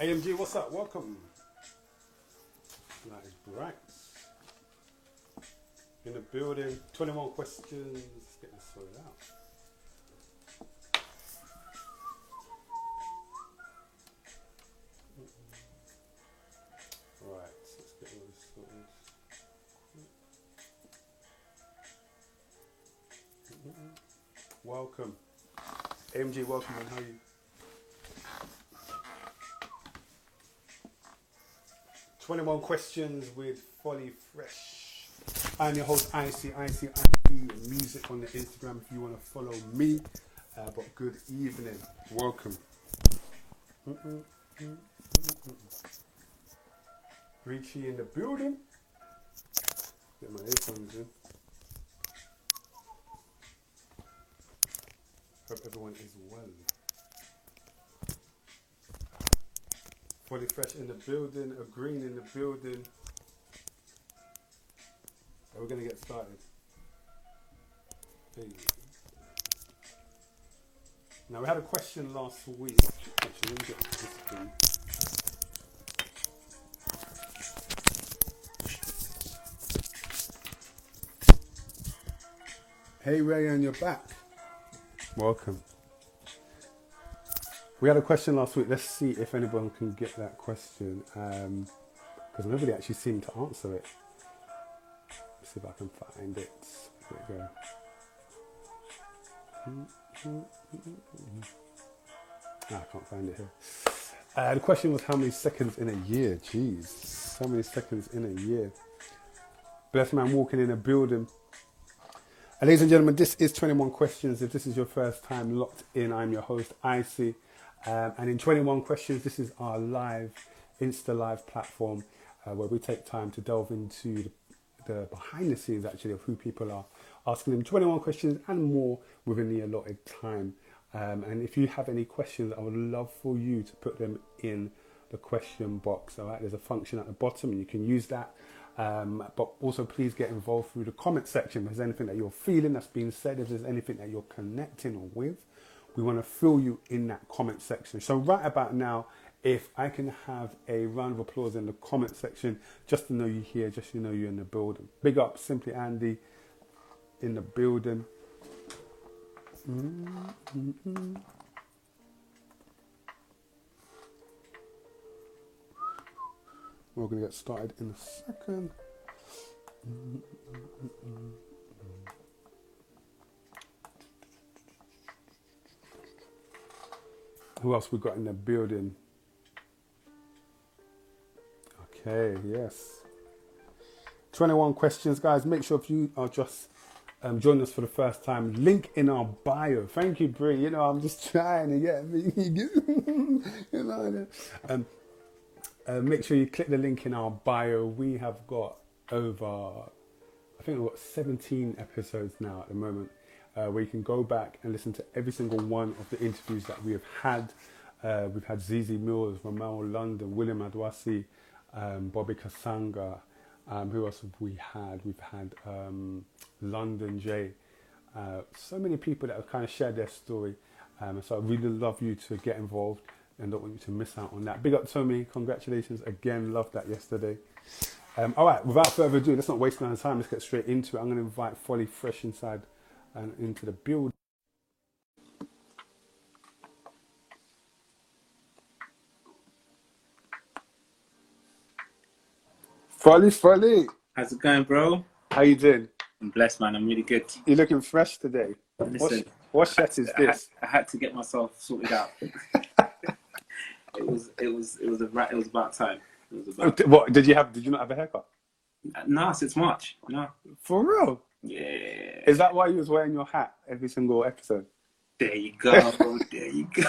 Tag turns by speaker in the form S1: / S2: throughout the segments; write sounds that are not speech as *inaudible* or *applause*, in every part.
S1: AMG, what's up? Welcome. That is bright. In the building, 21 questions. Let's get this sorted out. Mm-hmm. Right, let's get all this sorted. Mm-hmm. Mm-hmm. Welcome. AMG, welcome, and how are you? Questions with Folly Fresh. I'm your host, IC, IC, IC Music on the Instagram if you want to follow me. Uh, but good evening, welcome. Richie in the building. Get my earphones in. Hope everyone is well. Folly Fresh in the building, a green in the building. Are we're gonna get started? Now we had a question last week. Actually, let me get this thing. Hey Ray, and you're back. Welcome. We had a question last week. Let's see if anyone can get that question. Because nobody actually seemed to answer it. Let's see if I can find it. There we go. Ah, I can't find it here. Uh, the question was how many seconds in a year? Jeez. How many seconds in a year? Blessed man walking in a building uh, ladies and gentlemen, this is 21 Questions. If this is your first time locked in, I'm your host, Icy. Um, and in 21 Questions, this is our live, Insta Live platform uh, where we take time to delve into the, the behind the scenes actually of who people are, asking them 21 questions and more within the allotted time. Um, and if you have any questions, I would love for you to put them in the question box. All right, there's a function at the bottom, and you can use that um, but also, please get involved through the comment section. If there's anything that you're feeling that's being said, if there's anything that you're connecting with, we want to fill you in that comment section. So, right about now, if I can have a round of applause in the comment section, just to know you're here, just to know you're in the building. Big up, Simply Andy in the building. Mm-hmm. We're going to get started in a second. Who else we got in the building? Okay, yes. 21 questions, guys. Make sure if you are just um, joining us for the first time, link in our bio. Thank you, Brie. You know, I'm just *laughs* trying to get me. *laughs* you know, um, uh, make sure you click the link in our bio. We have got over, I think we've got 17 episodes now at the moment, uh, where you can go back and listen to every single one of the interviews that we have had. Uh, we've had Zizi Mills, Ramel London, William Adoasi, um, Bobby Kasanga. Um, who else have we had? We've had um, London J. Uh, so many people that have kind of shared their story. Um, so I really love you to get involved and don't want you to miss out on that. Big up Tommy, congratulations again. Loved that yesterday. Um, all right, without further ado, let's not waste any time. Let's get straight into it. I'm going to invite Folly Fresh inside and into the build. Folly, Folly.
S2: How's it going, bro?
S1: How you doing?
S2: I'm blessed, man. I'm really good.
S1: You're looking fresh today.
S2: Listen,
S1: what, what shirt is
S2: I had,
S1: this?
S2: I had to get myself sorted out. *laughs* it was, it was, it was a, it was about time. It was about.
S1: What did you have? Did you not have a haircut?
S2: Uh, no, since March. No.
S1: For real?
S2: Yeah.
S1: Is that why you was wearing your hat every single episode?
S2: There you go. there you go.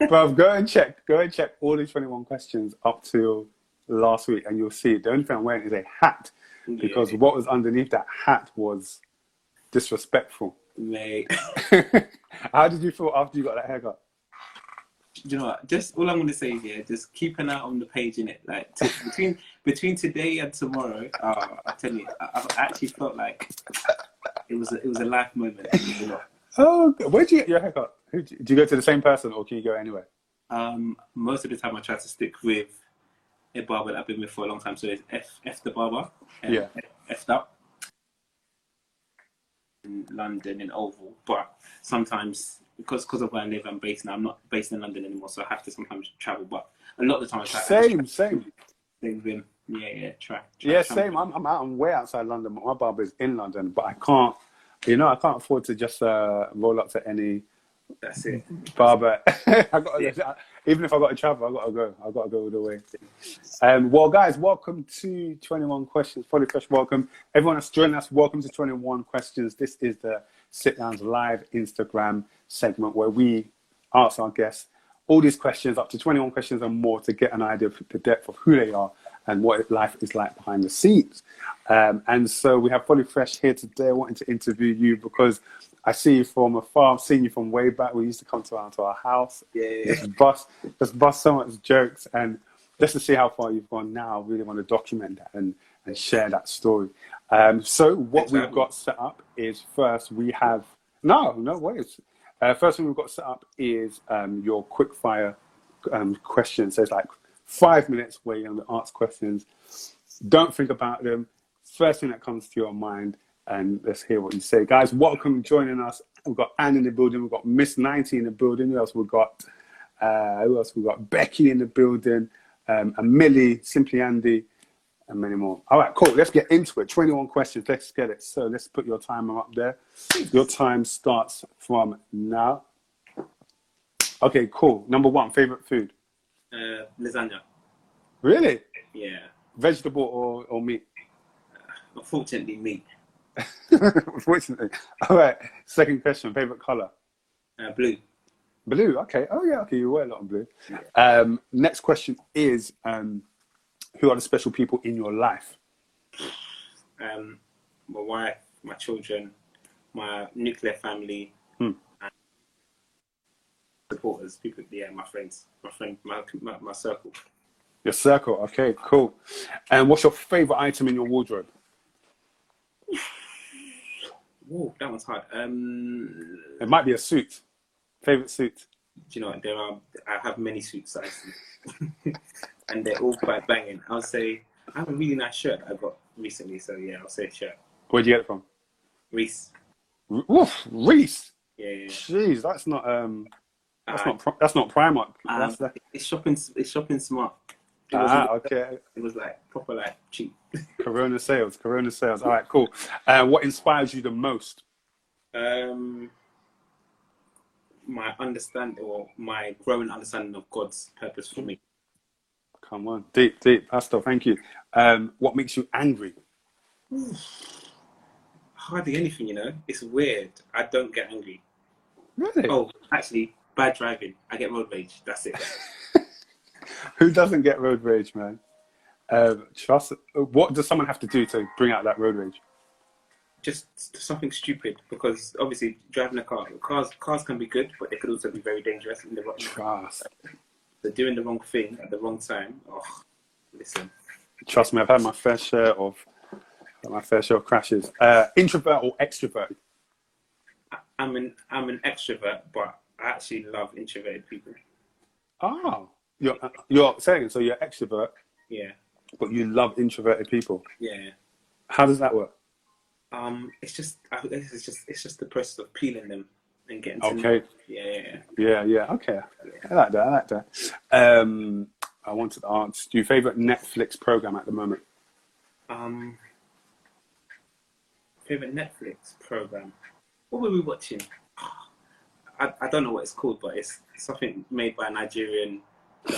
S2: *laughs*
S1: Bruv, go and check. Go and check all the 21 questions up to last week, and you'll see the only thing I'm wearing is a hat because
S2: Yeah,
S1: what was underneath that hat was disrespectful.
S2: mate. *laughs*
S1: How did you feel after you got that haircut?
S2: Do you know what? Just all I'm gonna say is, yeah, just keep an eye on the page in it. Like t- *laughs* between between today and tomorrow, uh, I tell you, I, I actually felt like it was a, it was a life moment. *laughs* You know?
S1: Oh, where'd you get your haircut? Did you go to the same person, or can you go anywhere?
S2: Um, most of the time, I try to stick with a barber that I've been with for a long time. So it's F F the barber. um,
S1: Yeah.
S2: F'd up in London in Oval, but sometimes because because of where I live, I'm based now. I'm not based in London anymore, so I have to sometimes travel. But a lot of the time, I try I
S1: Same, same.
S2: stay. Yeah, yeah, try. try
S1: Yeah, same. I'm, I'm out. I'm way outside London. But my barber is in London, but I can't. You know, I can't afford to just uh, roll up to any
S2: That's it.
S1: barber. *laughs* I got *laughs* even if I got to travel, I got to go. I got to go all the way. Um, well, guys, welcome to 21 Questions. Folly Fresh, welcome. Everyone that's joining us, welcome to 21 Questions. This is the Sit Downs Live Instagram segment where we ask our guests all these questions, up to 21 questions and more, to get an idea of the depth of who they are and what life is like behind the scenes. Um, and so we have Folly Fresh here today, wanting to interview you because I see you from afar. I've seen you from way back. We used to come to our, to our house
S2: Yeah, yeah,
S1: just bust just bust so much jokes and just to see how far you've gone now, I really want to document that and, and share that story. Um, so what we've got set up is first we have no, no worries. Uh, first thing we've got set up is um, your quick fire um, questions. So it's like five minutes where you're going to ask questions. Don't think about them. First thing that comes to your mind, and let's hear what you say. Guys, welcome joining us. We've got Anne in the building. We've got Miss 90 in the building. Who else we've got? Uh, who else we've got? Becky in the building. Um, and Millie, Simply Andy, and many more. All right, cool. Let's get into it. 21 questions. Let's get it. So let's put your timer up there. Your time starts from now. Okay, cool. Number one, favorite food.
S2: Uh, lasagna.
S1: Really?
S2: Yeah.
S1: Vegetable or, or meat?
S2: Unfortunately, meat. *laughs*
S1: Unfortunately. All right. Second question, favorite color.
S2: Uh, blue.
S1: Blue. Okay. Oh yeah. Okay. You wear a lot of blue. Um, next question is, um, who are the special people in your life?
S2: Um, my wife, my children, my nuclear family,
S1: Hmm.
S2: and supporters. People. Yeah, my friends. My friend. My my, my circle.
S1: Your circle. Okay. Cool. And what's your favorite item in your wardrobe?
S2: Whoa, that one's hard. Um,
S1: It might be a suit. Favorite suit.
S2: do you know what? There are. I have many suits, I see. *laughs* and they're all quite banging. I'll say I have a really nice shirt I got recently. So yeah, I'll say shirt.
S1: Where'd you get it from? Reiss. Oof, Reiss.
S2: Yeah, yeah. yeah.
S1: Jeez, that's not um, that's
S2: Uh,
S1: not that's not Primark.
S2: um,
S1: That's the,
S2: it's shopping. It's shopping smart. It
S1: ah, okay.
S2: it was like proper like cheap. *laughs*
S1: Corona sales. Corona sales. All right, cool. Uh, what inspires you the most?
S2: Um, my understanding or my growing understanding of God's purpose for me.
S1: Come on, deep, deep, Pastor. Thank you. Um, what makes you angry? *sighs*
S2: Hardly anything, you know. It's weird. I don't get angry.
S1: Really?
S2: Oh, actually, bad driving. I get road rage. That's it. *laughs*
S1: Who doesn't get road rage, man? Um, trust. What does someone have to do to bring out that road rage?
S2: Just something stupid because obviously driving a car, cars cars can be good, but they could also be very dangerous in the.
S1: Trust.
S2: So doing the wrong thing at the wrong time. Oh, listen.
S1: Trust me, I've had my fair share of my fair share of crashes. Uh, introvert or extrovert?
S2: I'm an I'm an extrovert, but I actually love introverted people.
S1: Oh, you're you're saying so you're extrovert,
S2: Yeah,
S1: but you love introverted people.
S2: yeah.
S1: How does that work?
S2: Um, it's just I- it's just it's just the process of peeling them and getting know.
S1: Okay.
S2: Yeah, yeah, yeah.
S1: Yeah, yeah, okay. I like that. I like that. Um, I wanted to ask, do you favorite Netflix program at the moment?
S2: Um, favorite Netflix program. What were we watching? I, I don't know what it's called, but it's something made by a Nigerian. *laughs*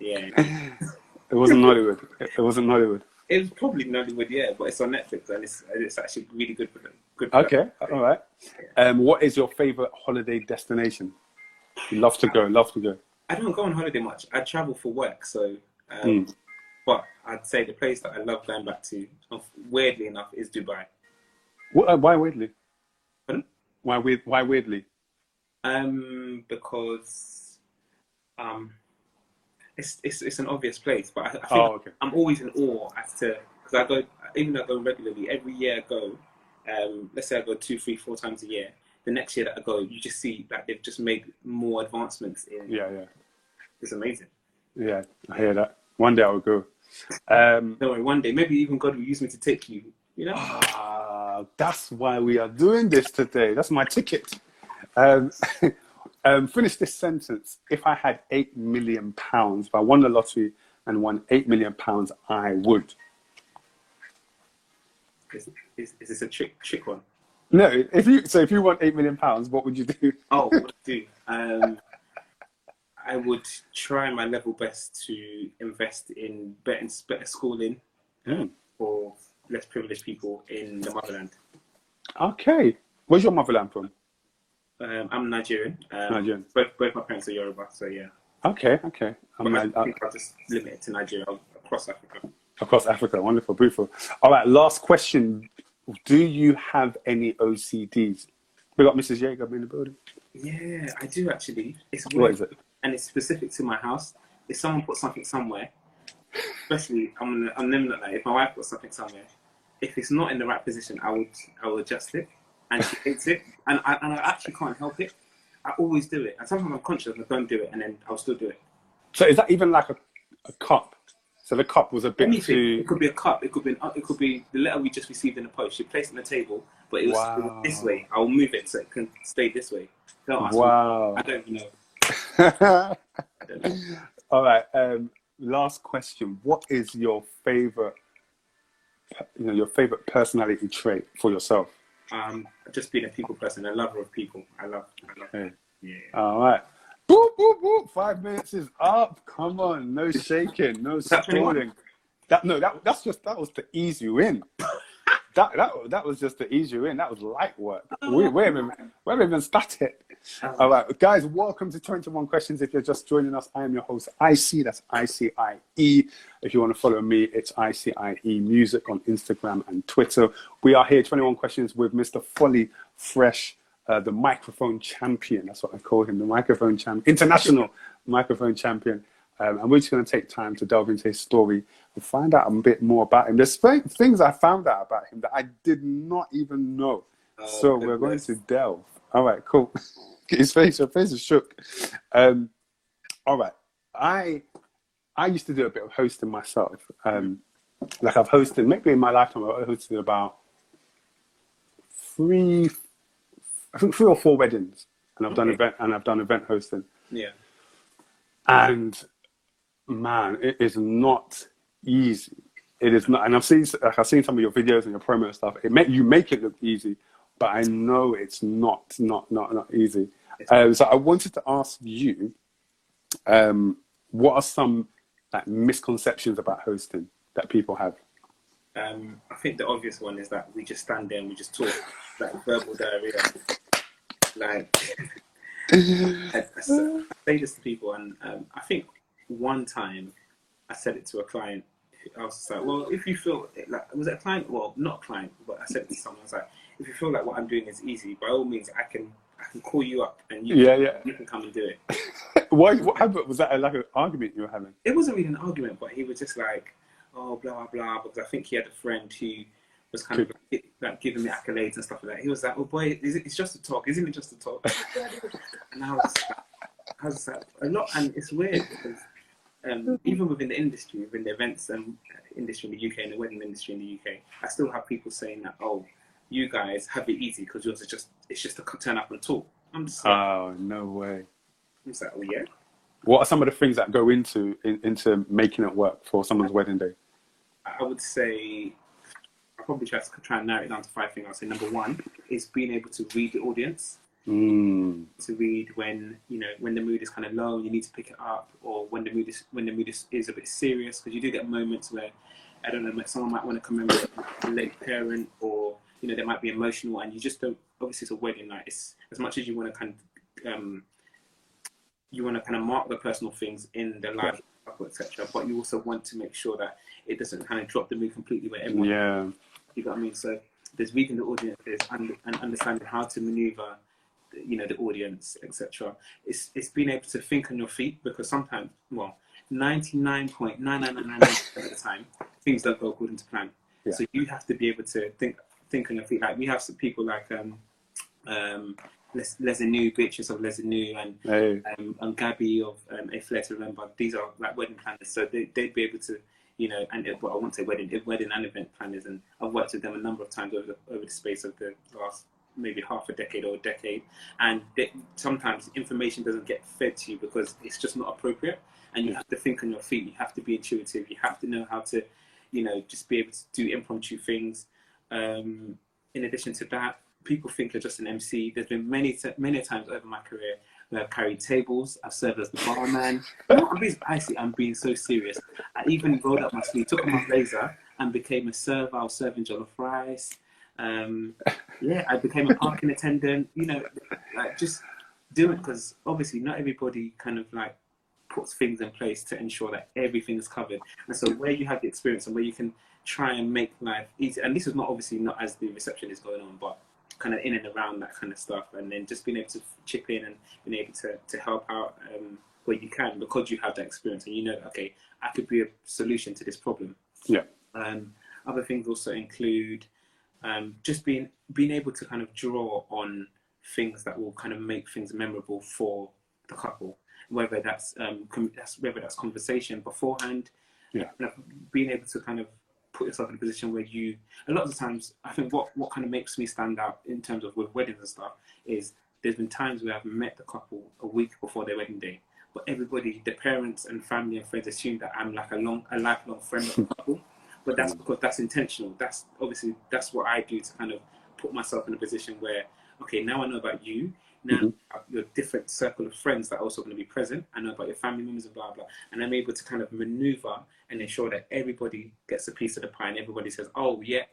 S2: Yeah,
S1: It wasn't Hollywood. It wasn't Hollywood.
S2: It was probably Nollywood, yeah, but it's on Netflix and it's it's actually really good. Good.
S1: Okay, all right. Um, what is your favorite holiday destination? You love to go, love to go.
S2: I don't go on holiday much. I travel for work, so. Um,
S1: Mm.
S2: But I'd say the place that I love going back to, weirdly enough, is Dubai.
S1: What, uh, why weirdly?
S2: Pardon?
S1: Why weird? Why weirdly?
S2: Um, because um, it's it's it's an obvious place, but I, I think
S1: Oh, okay.
S2: I'm always in awe as to because I go even though I go regularly every year I go. Um, let's say I go two, three, four times a year. the next year that I go, you just see that they've just made more advancements in.
S1: Yeah, yeah,
S2: It's amazing.
S1: yeah. I hear that. One day I will go. Um,
S2: Don't worry, one day maybe even God will use me to take you. You know.
S1: Ah, that's why we are doing this today. That's my ticket. Um, *laughs* um, finish this sentence. If I had eight million pounds, if I won the lottery and won eight million pounds, I would.
S2: Is, is, is this a trick trick one?
S1: No, if you so if you won eight million pounds, what would you do?
S2: Oh, what do? *laughs* Um, I would try my level best to invest in better, better schooling
S1: Mm.
S2: for less privileged people in the motherland.
S1: Okay, where's your motherland from?
S2: Um, I'm Nigerian. Um,
S1: Nigerian.
S2: Both, both my parents are Yoruba, so yeah.
S1: Okay, okay. I'm,
S2: I think I'll just limit it to Nigeria across Africa.
S1: across Africa. Wonderful, beautiful. All right, last question. Do you have any OCDs? We got Mrs. Jaeger in the building.
S2: Yeah, I do actually. It's weird.
S1: What is it?
S2: and it's specific to my house. If someone puts something somewhere, especially I'm gonna, I'm not like if my wife puts something somewhere, if it's not in the right position, I would I will adjust it, and she hates it, and I, and I actually can't help it. I always do it, and sometimes I'm conscious I don't do it, and then I'll still do it.
S1: So is that even like a, a cup? So the cup was a bit
S2: Anything.
S1: too.
S2: It could be a cup. It could be an, it could be the letter we just received in the post. You placed it on the table, but it was, it was this way. I'll move it so it can stay this way. Don't ask me.
S1: Wow.
S2: I don't know. I don't know.
S1: All right. Um, last question. What is your favorite, you know, your favorite personality trait for yourself?
S2: Um, just being a people person, a lover of people. I love. I love.
S1: Okay.
S2: Yeah.
S1: All right. Boop, boop, boop. Five minutes is up. Come on. No shaking. No
S2: that 21?
S1: stalling. That no, that that's just that was to ease you in. That that that was just to ease you in. That was light work. We we haven't we haven't even started. All right, guys. Welcome to 21 Questions. If you're just joining us, I am your host, IC. That's I C I E. If you want to follow me, it's ICIE Music on Instagram and Twitter. We are here, 21 Questions, with Mr. Folly Fresh, uh, the microphone champion. That's what I call him, the microphone champion, international *laughs* microphone champion. Um, and we're just going to take time to delve into his story and find out a bit more about him. There's th- things I found out about him that I did not even know.
S2: Oh,
S1: so we're going to delve. All right, cool. *laughs* his face, your face is shook. Um, all right, I I used to do a bit of hosting myself. Um, like I've hosted, maybe in my lifetime, I've hosted about three, I think three or four weddings, and I've done
S2: Okay.
S1: event and I've done event hosting.
S2: Yeah.
S1: And man, it is not easy. It is not, and I've seen like I've seen some of your videos and your promo stuff. It make you make it look easy, but I know it's not, not, not, not easy. Um, so I wanted to ask you, um, what are some like misconceptions about hosting that people have?
S2: Um, I think the obvious one is that we just stand there and we just talk, like verbal diarrhea. Like, *laughs* I, I s- I say this to people, and um, I think one time I said it to a client. I was like, well, if you feel like, was it a client? Well, not a client, but I said it to someone. I was like, if you feel like what I'm doing is easy, by all means, I can, I can call you up and you,
S1: Yeah, yeah.
S2: you can come and do it. *laughs*
S1: Why? What happened? Was that a like an argument you were having?
S2: it wasn't really an argument, but he was just like, oh, blah, blah, blah, because I think he had a friend who was kind of like, like giving me accolades and stuff like that. He was like, oh, boy, is it, it's just a talk, isn't it just a talk? *laughs* and I was, I was like, a lot, and it's weird because um, even within the industry, within the events and industry in the UK and the wedding industry in the UK, I still have people saying that, oh, you guys have it easy because yours is just, it's just to turn up and talk. I'm just like,
S1: Oh no way.
S2: I'm like oh, yeah.
S1: What are some of the things that go into in, into making it work for someone's wedding day?
S2: I would say I probably try to try and narrow it down to five things. I'll say number one is being able to read the audience,
S1: Mm.
S2: to read when you know when the mood is kind of low and you need to pick it up, or when the mood is when the mood is, is a bit serious because you do get moments where I don't know someone might want to commemorate a late parent, or you know they might be emotional, and you just don't. Obviously, it's a wedding night. It's as much as you want to kind of um, you want to kind of mark the personal things in the life, etc. But you also want to make sure that it doesn't kind of drop the mood completely where everyone
S1: Yeah.
S2: you got what I mean? So there's reading the audience, there's under, and understanding how to maneuver, you know, the audience, etc. It's it's being able to think on your feet because sometimes, well, ninety nine point nine nine nine nine percent of the time, things don't go according to plan.
S1: Yeah.
S2: So you have to be able to think think on your feet. Like we have some people like um, um, Les, Lesanu, Beatrice of Lesanu, and
S1: Hey.
S2: um, and Gabby of um, A Flair to Remember. These are like wedding planners, so they, they'd be able to, you know, and well, I won't say wedding, wedding and event planners, and I've worked with them a number of times over the, over the space of the last maybe half a decade or a decade, and they, sometimes information doesn't get fed to you because it's just not appropriate, and you have to think on your feet. You have to be intuitive. You have to know how to, you know, just be able to do impromptu things. Um, in addition to that, people think you're just an MC. There's been many, many times over my career where I've carried tables, I've served as the barman. I'm being, actually, I'm being so serious. I even rolled up my sleeve, took my blazer, and became a server. I was serving jollof rice. Um, yeah, I became a parking attendant. You know, like just do it because obviously not everybody kind of like puts things in place to ensure that everything is covered. And so where you have the experience and where you can try and make life easy, and this is not obviously not as the reception is going on, but kind of in and around that kind of stuff, and then just being able to chip in and being able to, to help out um, where you can because you have that experience and you know, okay, I could be a solution to this problem.
S1: Yeah.
S2: Um, other things also include um, just being being able to kind of draw on things that will kind of make things memorable for the couple, whether that's um, com- that's whether that's conversation beforehand,
S1: Yeah.
S2: being able to kind of put yourself in a position where you a lot of the times I think what what kind of makes me stand out in terms of with weddings and stuff is there's been times where I've met the couple a week before their wedding day, but everybody, the parents and family and friends assume that I'm like a long a lifelong friend of the *laughs* couple. But that's because that's intentional. That's obviously that's what I do to kind of put myself in a position where okay, now I know about you. Now
S1: Mhm.
S2: your different circle of friends that are also going to be present. I know about your family members and blah blah, and I'm able to kind of maneuver and ensure that everybody gets a piece of the pie, and everybody says, "Oh, yeah,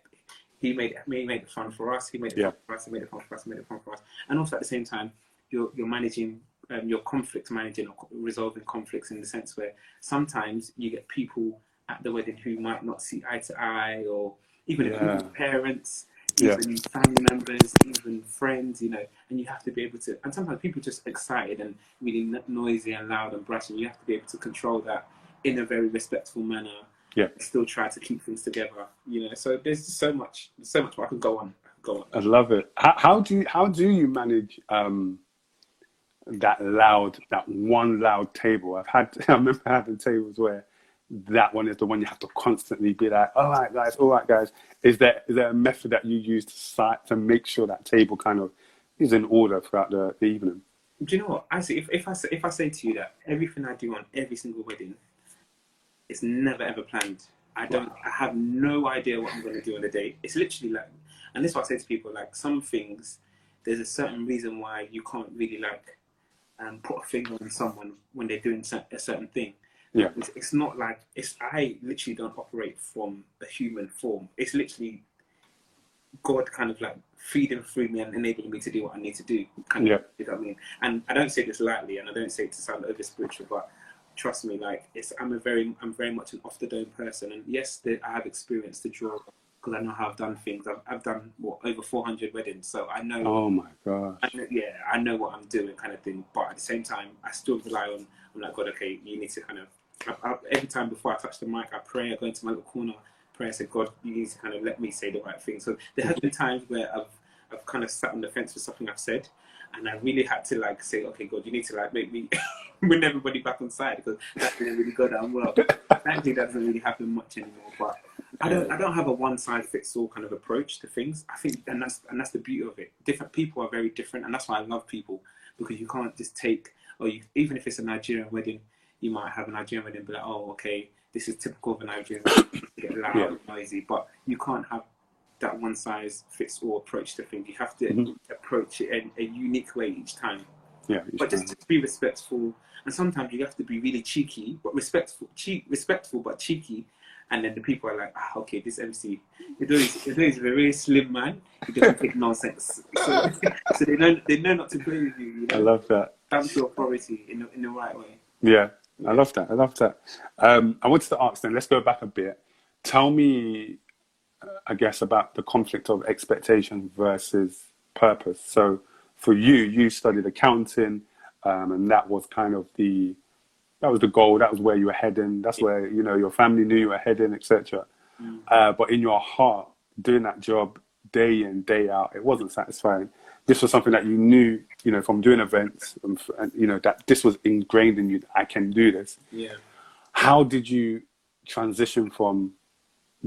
S2: he made he made it fun for us. He made it
S1: Yeah.
S2: fun for us. He made it fun for us. He made it fun for us." And also at the same time, you're you're managing. Um, your conflict managing or resolving conflicts in the sense where sometimes you get people at the wedding who might not see eye to eye, or even
S1: Yeah.
S2: Even
S1: Yeah.
S2: family members, even friends, you know, and you have to be able to. And sometimes people just excited and really noisy and loud and brash, and you have to be able to control that in a very respectful manner.
S1: Yeah.
S2: Still try to keep things together, you know. So there's just so much, so much. I could go on, I could go on.
S1: I love it. How, how do you how do you manage um, that loud that one loud table? I've had *laughs* I remember having tables where that one is the one you have to constantly be like, all right guys, all right guys. Is there is there a method that you use to site to make sure that table kind of is in order throughout the, the evening?
S2: Do you know what? I say if, if I say if I say to you that everything I do on every single wedding, it's never ever planned. I don't. I have no idea what I'm going to do on the day. It's literally like, and this is what I say to people: like some things, there's a certain reason why you can't really like um, put a finger on someone when they're doing a certain thing.
S1: Yeah.
S2: It's, it's not like it's. I literally don't operate from a human form. It's literally God kind of like feeding through me and enabling me to do what I need to do. Kind of,
S1: Yeah.
S2: you know what I mean? And I don't say this lightly, and I don't say it to sound over spiritual, but trust me, like it's I'm a very I'm very much an off the dome person, and yes, there, I have experience to draw because I know how I've done things. I've, I've done what over 400 weddings, so I know.
S1: Oh my
S2: god! Yeah, I know what I'm doing, kind of thing. But at the same time, I still rely on. I'm like, God, okay, you need to kind of. I, I, every time before I touch the mic, I pray. I go into my little corner, pray. I say, God, you need to kind of let me say the right thing. So there have been times where I've I've kind of sat on the fence with something I've said, and I really had to like say, okay, God, you need to like make me *laughs* bring everybody back on side because that didn't really go down well. Thankfully, that doesn't really happen much anymore. But I don't I don't have a one size fits all kind of approach to things. I think, and that's and that's the beauty of it. Different people are very different, and that's why I love people because you can't just take or you, even if it's a Nigerian wedding, you might have an Nigerian and be like, oh, okay, this is typical of a Nigerian, *coughs* get loud,
S1: Yeah.
S2: and noisy, but you can't have that one size fits all approach to things. You have to
S1: Mhm.
S2: approach it in a unique way each time.
S1: Yeah.
S2: But just to be respectful, and sometimes you have to be really cheeky, but respectful, cheek, respectful but cheeky. And then the people are like, ah, okay, this MC, although he's, although he's a very slim man, he doesn't take nonsense. So, *laughs* so they know they know not to play with you. you
S1: I love that.
S2: Your authority in the, in the right way.
S1: Yeah, I love that. I love that. Um, I wanted to ask then, let's go back a bit. Tell me, uh, I guess, about the conflict of expectation versus purpose. So for you, you studied accounting, um, and that was kind of the that was the goal. That was where you were heading. That's where you know your family knew you were heading, etc. Uh, but in your heart, doing that job day in day out, it wasn't satisfying. This was something that you knew, you know, from doing events, and, and you know that this was ingrained in you. I can do this.
S2: Yeah.
S1: How did you transition from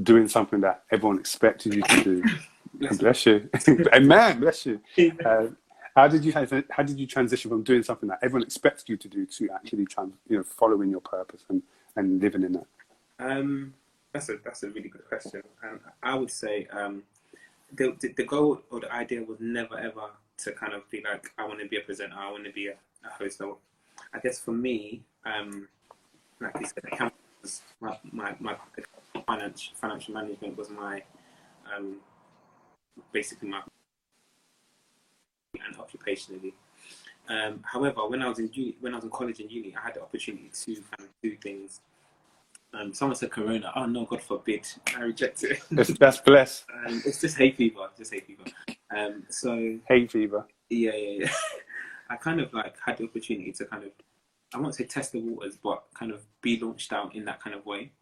S1: doing something that everyone expected you to do? *coughs* *laughs* bless you, amen. Bless you. Uh, how did you how did you transition from doing something that everyone expects you to do to actually trans, you know following your purpose and, and living in that?
S2: Um, that's a that's a really good question, and I would say um, the, the the goal or the idea was never ever to kind of be like I want to be a presenter, I want to be a, a host. I guess for me, um, like you said, my my, my financial financial management was my um, basically my and occupationally. Um, however, when I was in uni, when I was in college and uni, I had the opportunity to kind of do things. Um, someone said Corona. Oh no, God forbid! I reject it. *laughs*
S1: That's, that's blessed.
S2: um, it's just hay fever. Just hay fever. Um, so
S1: Hay fever.
S2: yeah, yeah, yeah. *laughs* I kind of like had the opportunity to kind of, I won't say test the waters, but kind of be launched out in that kind of way,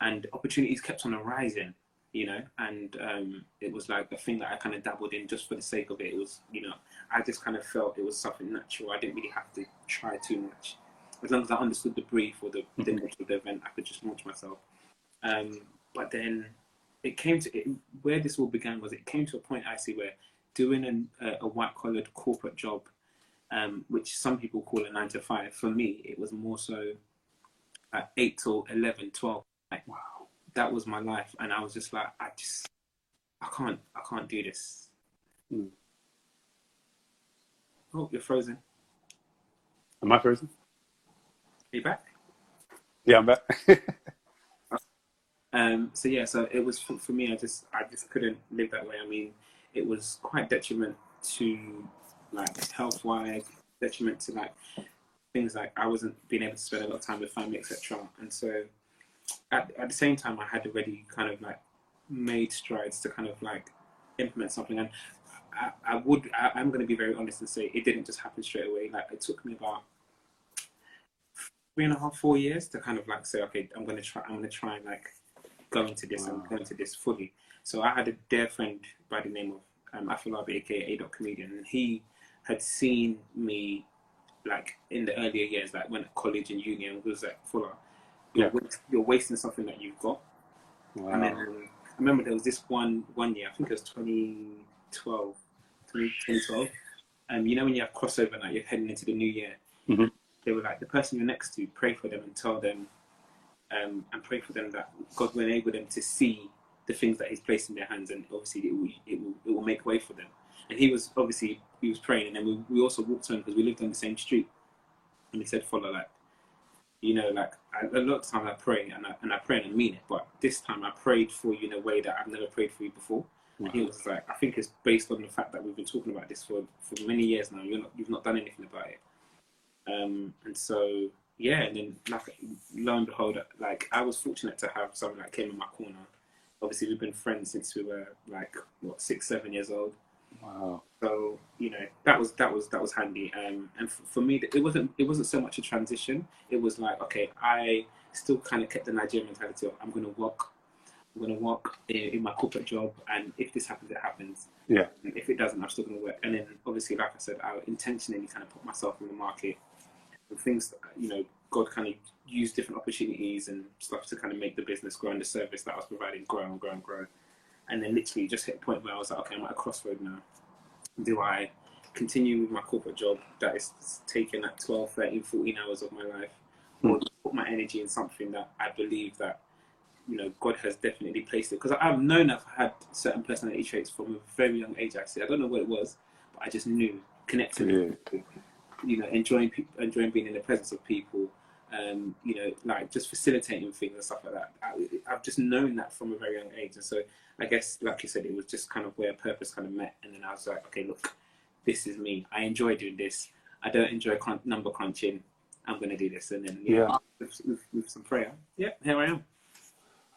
S2: and opportunities kept on arising, you know, and um, it was like a thing that I kind of dabbled in just for the sake of it. It was, you know, I just kind of felt it was something natural. I didn't really have to try too much. As long as I understood the brief or the, the nature of the event, I could just launch myself. Um, but then it came to it, where this all began was it came to a point I see where doing an, a, a white collared corporate job, um, which some people call a nine to five, for me it was more so at eight till 11, 12. Like,
S1: Wow.
S2: that was my life, and I was just like, I just, I can't, I can't do this.
S1: Mm.
S2: Oh, you're frozen.
S1: Am I frozen?
S2: Are you back?
S1: Yeah, I'm back. *laughs*
S2: Um, so yeah, so it was for, for me. I just I just couldn't live that way. I mean, it was quite detriment to like health wise, detriment to like things like I wasn't being able to spend a lot of time with family, etc. And so at, at the same time, I had already kind of like made strides to kind of like implement something. And I, I would I, I'm going to be very honest and say it didn't just happen straight away. Like it took me about three and a half, four years to kind of like say, okay, I'm going to try. I'm to try and like go into this and
S1: Wow.
S2: go into this fully. So I had a dear friend by the name of um, Afolabi, aka Dot Comedian, and he had seen me like in the earlier years, like when at college and uni, and was like, Fuller, you're,
S1: Yeah.
S2: you're wasting something that you've got.
S1: wow.
S2: And then um, I remember there was this one one year, I think it was 2012, 2012. Um, you know when you have crossover, like you're heading into the new year.
S1: Mhm.
S2: They were like the person you're next to, pray for them and tell them, um, and pray for them that God will enable them to see the things that He's placed in their hands, and obviously it will it will, it will make way for them. And he was obviously he was praying, and then we, we also walked home because we lived on the same street, and he said, "Follow like." You know, like I, a lot of times I pray and I, and I pray and I mean it, but this time I prayed for you in a way that I've never prayed for you before. And he was like, I think it's based on the fact that we've been talking about this for, for many years now. You're not, you've not done anything about it. Um, and so, yeah, and then like lo and behold, like I was fortunate to have someone that came in my corner. Obviously, we've been friends since we were like what six, seven years old.
S1: Wow.
S2: So you know that was that was that was handy. Um, and f- for me, it wasn't it wasn't so much a transition. It was like okay, I still kind of kept the Nigerian mentality of I'm going to work, I'm going to work in, in my corporate job, and if this happens, it happens.
S1: Yeah.
S2: And if it doesn't, I'm still going to work. And then obviously, like I said, I intentionally kind of put myself in the market and things. You know, God kind of used different opportunities and stuff to kind of make the business grow and the service that I was providing grow and grow and grow. And then literally just hit a point where I was like, okay, I'm at a crossroad now. Do I continue with my corporate job that is taking like 12, 13, 14 hours of my life? Hmm. Or put my energy in something that I believe that, you know, God has definitely placed it. Because I've known I've had certain personality traits from a very young age, actually. I don't know what it was, but I just knew, connected
S1: Yeah.
S2: You know, enjoying enjoying being in the presence of people, um, you know, like just facilitating things and stuff like that. I, I've just known that from a very young age, and so I guess, like you said, it was just kind of where purpose kind of met, and then I was like, okay, look, this is me. I enjoy doing this. I don't enjoy number crunching. I'm going to do this, and then know,
S1: Yeah.
S2: with, with, with some prayer, yeah, here I am.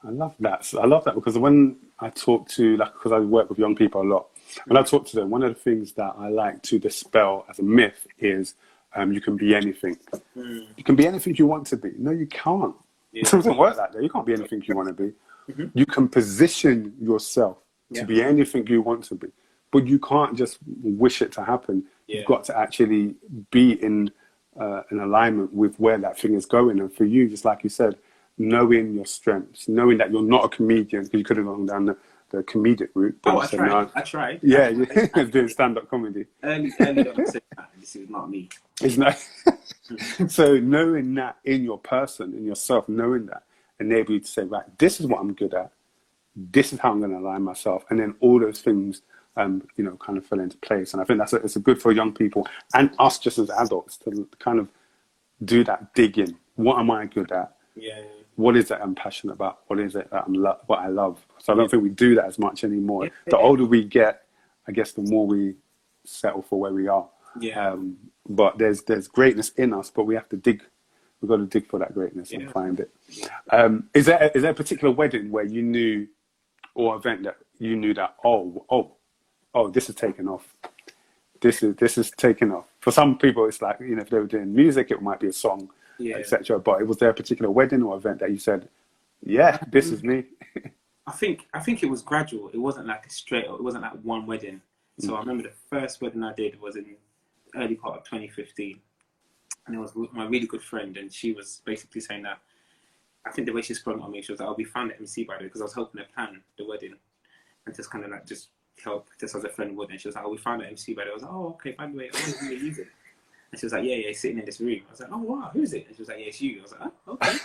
S1: I love that. I love that because when I talk to, like, because I work with young people a lot, when I talk to them, one of the things that I like to dispel as a myth is um, you can be anything.
S2: Mm,
S1: You can be anything you want to be. No, you can't.
S2: yeah.
S1: It doesn't work like that. You can't be anything you want to be.
S2: Mhm.
S1: You can position yourself to
S2: Yeah.
S1: be anything you want to be. but you can't just wish it to happen.
S2: Yeah.
S1: You've got to actually be in uh, an alignment with where that thing is going. And for you, just like you said, knowing your strengths, knowing that you're not a comedian, because you could have gone down the, the comedic route.
S2: Oh, I tried.
S1: no.
S2: I tried.
S1: Yeah,
S2: I *laughs* tried. *laughs*
S1: doing stand-up comedy.
S2: early, early on, I said, "Nah, this is not me.
S1: It's not. *laughs* so knowing that in your person, in yourself, knowing that enable you to say, right, this is what I'm good at. This is how I'm going to align myself, and then all those things, um, you know, kind of fell into place. And I think that's a, it's a good for young people and us just as adults to kind of do that digging. What am I good at?
S2: Yeah.
S1: What is it I'm passionate about? What is it that I'm lo- what I love? So I don't think we do that as much anymore. The older we get, I guess the more we settle for where we are.
S2: Yeah.
S1: Um, but there's there's greatness in us, but we have to dig. We've got to dig for that greatness and find it. Um, is there is there a particular wedding where you knew, or event that you knew that oh oh oh this is taking off, this is this is taking off. For some people, it's like you know if they were doing music, it might be a song,
S2: Yeah.
S1: etc. But it was there a particular wedding or event that you said, yeah, this is me?
S2: I think I think it was gradual. It wasn't like a straight. It wasn't like one wedding. So mm. I remember the first wedding I did was in early part of 2015, and it was with my really good friend, and she was basically saying that. I think the way she sprung on me, she was like, "I'll be found at MC by the way," because I was helping her plan the wedding, and just kind of like just help, just as a friend would. And she was like, "Oh, we found at MC by the way." I was like, "Oh, okay. By the way, I want to use it." And she was like, "Yeah, yeah, sitting in this room." I was like, "Oh wow, who is it?" And she was like, "Yeah, it's you." I was like, "Oh, okay."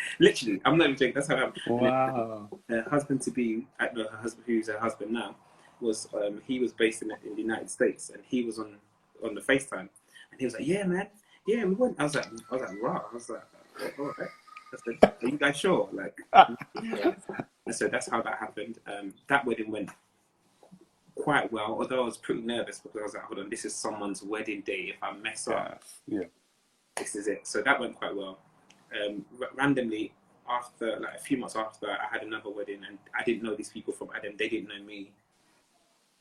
S2: *laughs* Literally, I'm not even joking. That's how it happened.
S1: Wow. *laughs*
S2: her husband to be, uh, her husband, who's her husband now, was um, he was based in, in the United States, and he was on on the FaceTime, and he was like, "Yeah, man, yeah, we went." I was like, "I was like, wow." I was like, "All right." I "Are you guys sure?" Like, *laughs* yeah. And so that's how that happened. Um, that wedding went quite well, although I was pretty nervous because I was like, "Hold on, this is someone's wedding day. If I mess up,
S1: Yeah. Yeah.
S2: this is it. So that went quite well. Um, r- randomly, after like a few months after I had another wedding, and I didn't know these people from Adam. They didn't know me,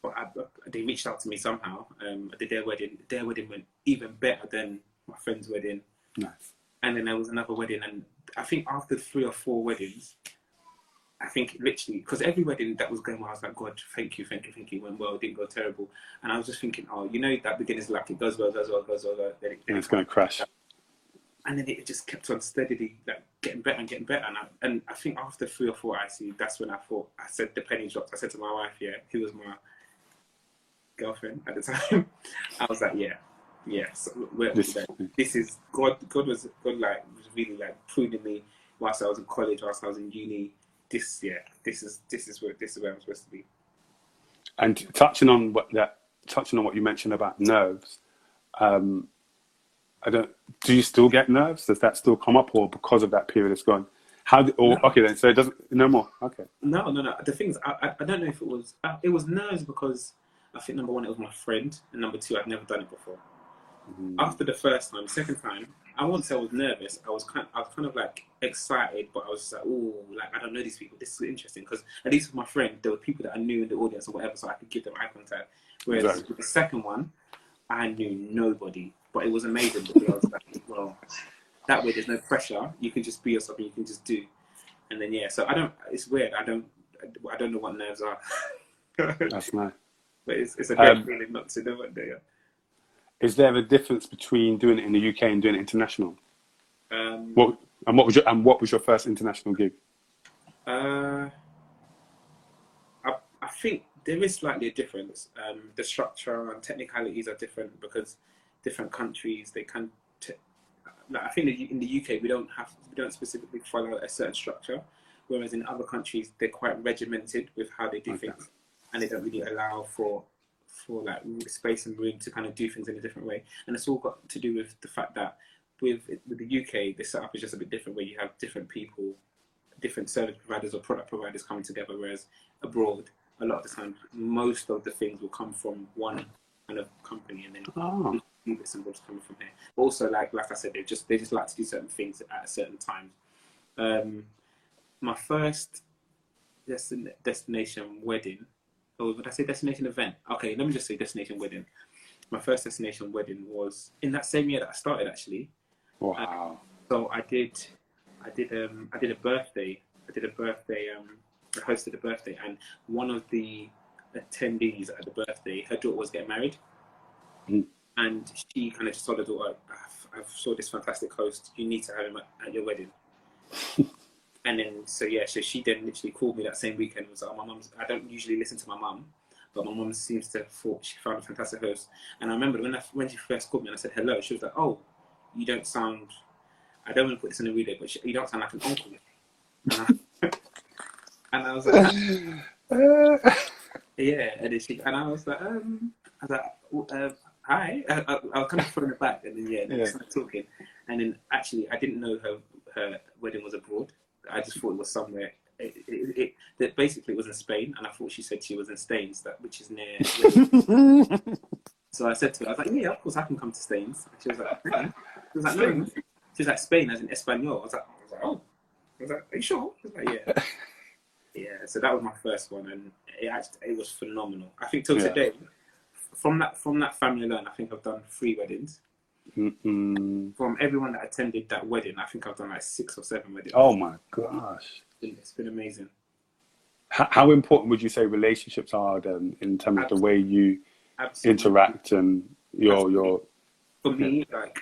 S2: but I, they reached out to me somehow. Um, I did their wedding. Their wedding went even better than my friend's wedding.
S1: Nice.
S2: And then there was another wedding, and I think after three or four weddings, I think literally because every wedding that was going well, I was like, God, thank you, thank you, thank you. It went well, it didn't go terrible, and I was just thinking, oh, you know, that beginner's luck. It goes well, goes well, goes well. Then it,
S1: And it's going to crash.
S2: and then it just kept on steadily like getting better and getting better. And I, and I think after three or four IC, that's when I thought I said the penny dropped. I said to my wife, yeah, who was my girlfriend at the time, *laughs* I was like, yeah, yeah, so we're,
S1: This-
S2: like, this is God. God was God like was really like pruning me whilst I was in college, whilst I was in uni. This yeah, this is this is where this is where I'm supposed to be.
S1: And touching on what that, touching on what you mentioned about nerves, um, I don't. Do you still get nerves? Does that still come up, or because of that period it's gone? How? do- Or okay, then. So it doesn't. No more. Okay.
S2: No, no, no. The things I, I, don't know if it was uh, it was nerves because I think number one it was my friend, and number two I'd never done it before. After the first time, second time, I won't say I was nervous. I was kind, I was kind of like excited, but I was just like, oh, like I don't know these people. This is interesting because at least with my friend, there were people that I knew in the audience or whatever, so I could give them eye contact. Whereas
S1: Exactly.
S2: with the second one, I knew nobody, but it was amazing because I was like, *laughs* well, that way there's no pressure. You can just be yourself and you can just do. And then yeah, so I don't. It's weird. I don't. I don't know what nerves are. *laughs*
S1: That's nice.
S2: it's, it's a great
S1: Um,
S2: feeling not to know what they are.
S1: Is there a difference between doing it in the UK and doing it international?
S2: Um,
S1: What and what was your and what was your first international gig?
S2: Uh, I, I think there is slightly a difference. Um, the structure and technicalities are different because different countries they can. T- like I think in the UK we don't have we don't specifically follow a certain structure, whereas in other countries they're quite regimented with how they do
S1: Okay.
S2: things, and they don't really allow for for like space and room to kind of do things in a different way. And it's all got to do with the fact that with with the UK the setup is just a bit different, where you have different people different service providers or product providers coming together, whereas abroad, a lot of the time, most of the things will come from one kind of company, and then
S1: Oh,
S2: bits and bobs coming from here. Also, like like I said, they just they just like to do certain things at a certain time. Um, my first destin- destination wedding, or would I say destination event? Okay, let me just say destination wedding. My first destination wedding was in that same year that I started actually.
S1: wow.
S2: So I did, I did, um, I did a birthday. I did a birthday um, I hosted a birthday, and one of the attendees at the birthday, her daughter was getting married,
S1: Mm.
S2: and she kind of just told her daughter, I've, "I've saw this fantastic host. You need to have him at, at your wedding." *laughs* and then, so yeah, so she then literally called me that same weekend. and Was like, oh, "My mum's. I don't usually listen to my mum." But my mum seems to have thought she found a fantastic host. And I remember when I, when she first called me and I said hello, she was like, "Oh, you don't sound. I don't want to put this in a video, but she, you don't sound like an uncle." And I, *laughs* and I was like,
S1: Uh, *laughs*
S2: Yeah, and then she and I was like, um, I was like, "Oh, uh, hi. I, I, I was kind of throwing it back, and then yeah,
S1: Yeah.
S2: started talking, and then actually I didn't know her her wedding was abroad. I just thought it was somewhere. It, it, it, that basically it was in Spain, and I thought she said she was in Staines, that which is near. *laughs* so I said to her, I was like, yeah, of course I can come to Staines. And she was like, "Really?" she was like, no. She was like Spain as in Espanol. I was like, I was like, oh. I was like, are you sure? I was like, yeah. *laughs* Yeah, so that was my first one, and it actually it was phenomenal. I think till
S1: Yeah.
S2: today, from that from that family alone, I think I've done three weddings.
S1: Mm-mm.
S2: From everyone that attended that wedding, I think I've done like six or seven weddings.
S1: Oh my gosh.
S2: it's been amazing.
S1: How, how important would you say relationships are then in terms of the way you
S2: Absolutely.
S1: interact and your your
S2: For me, like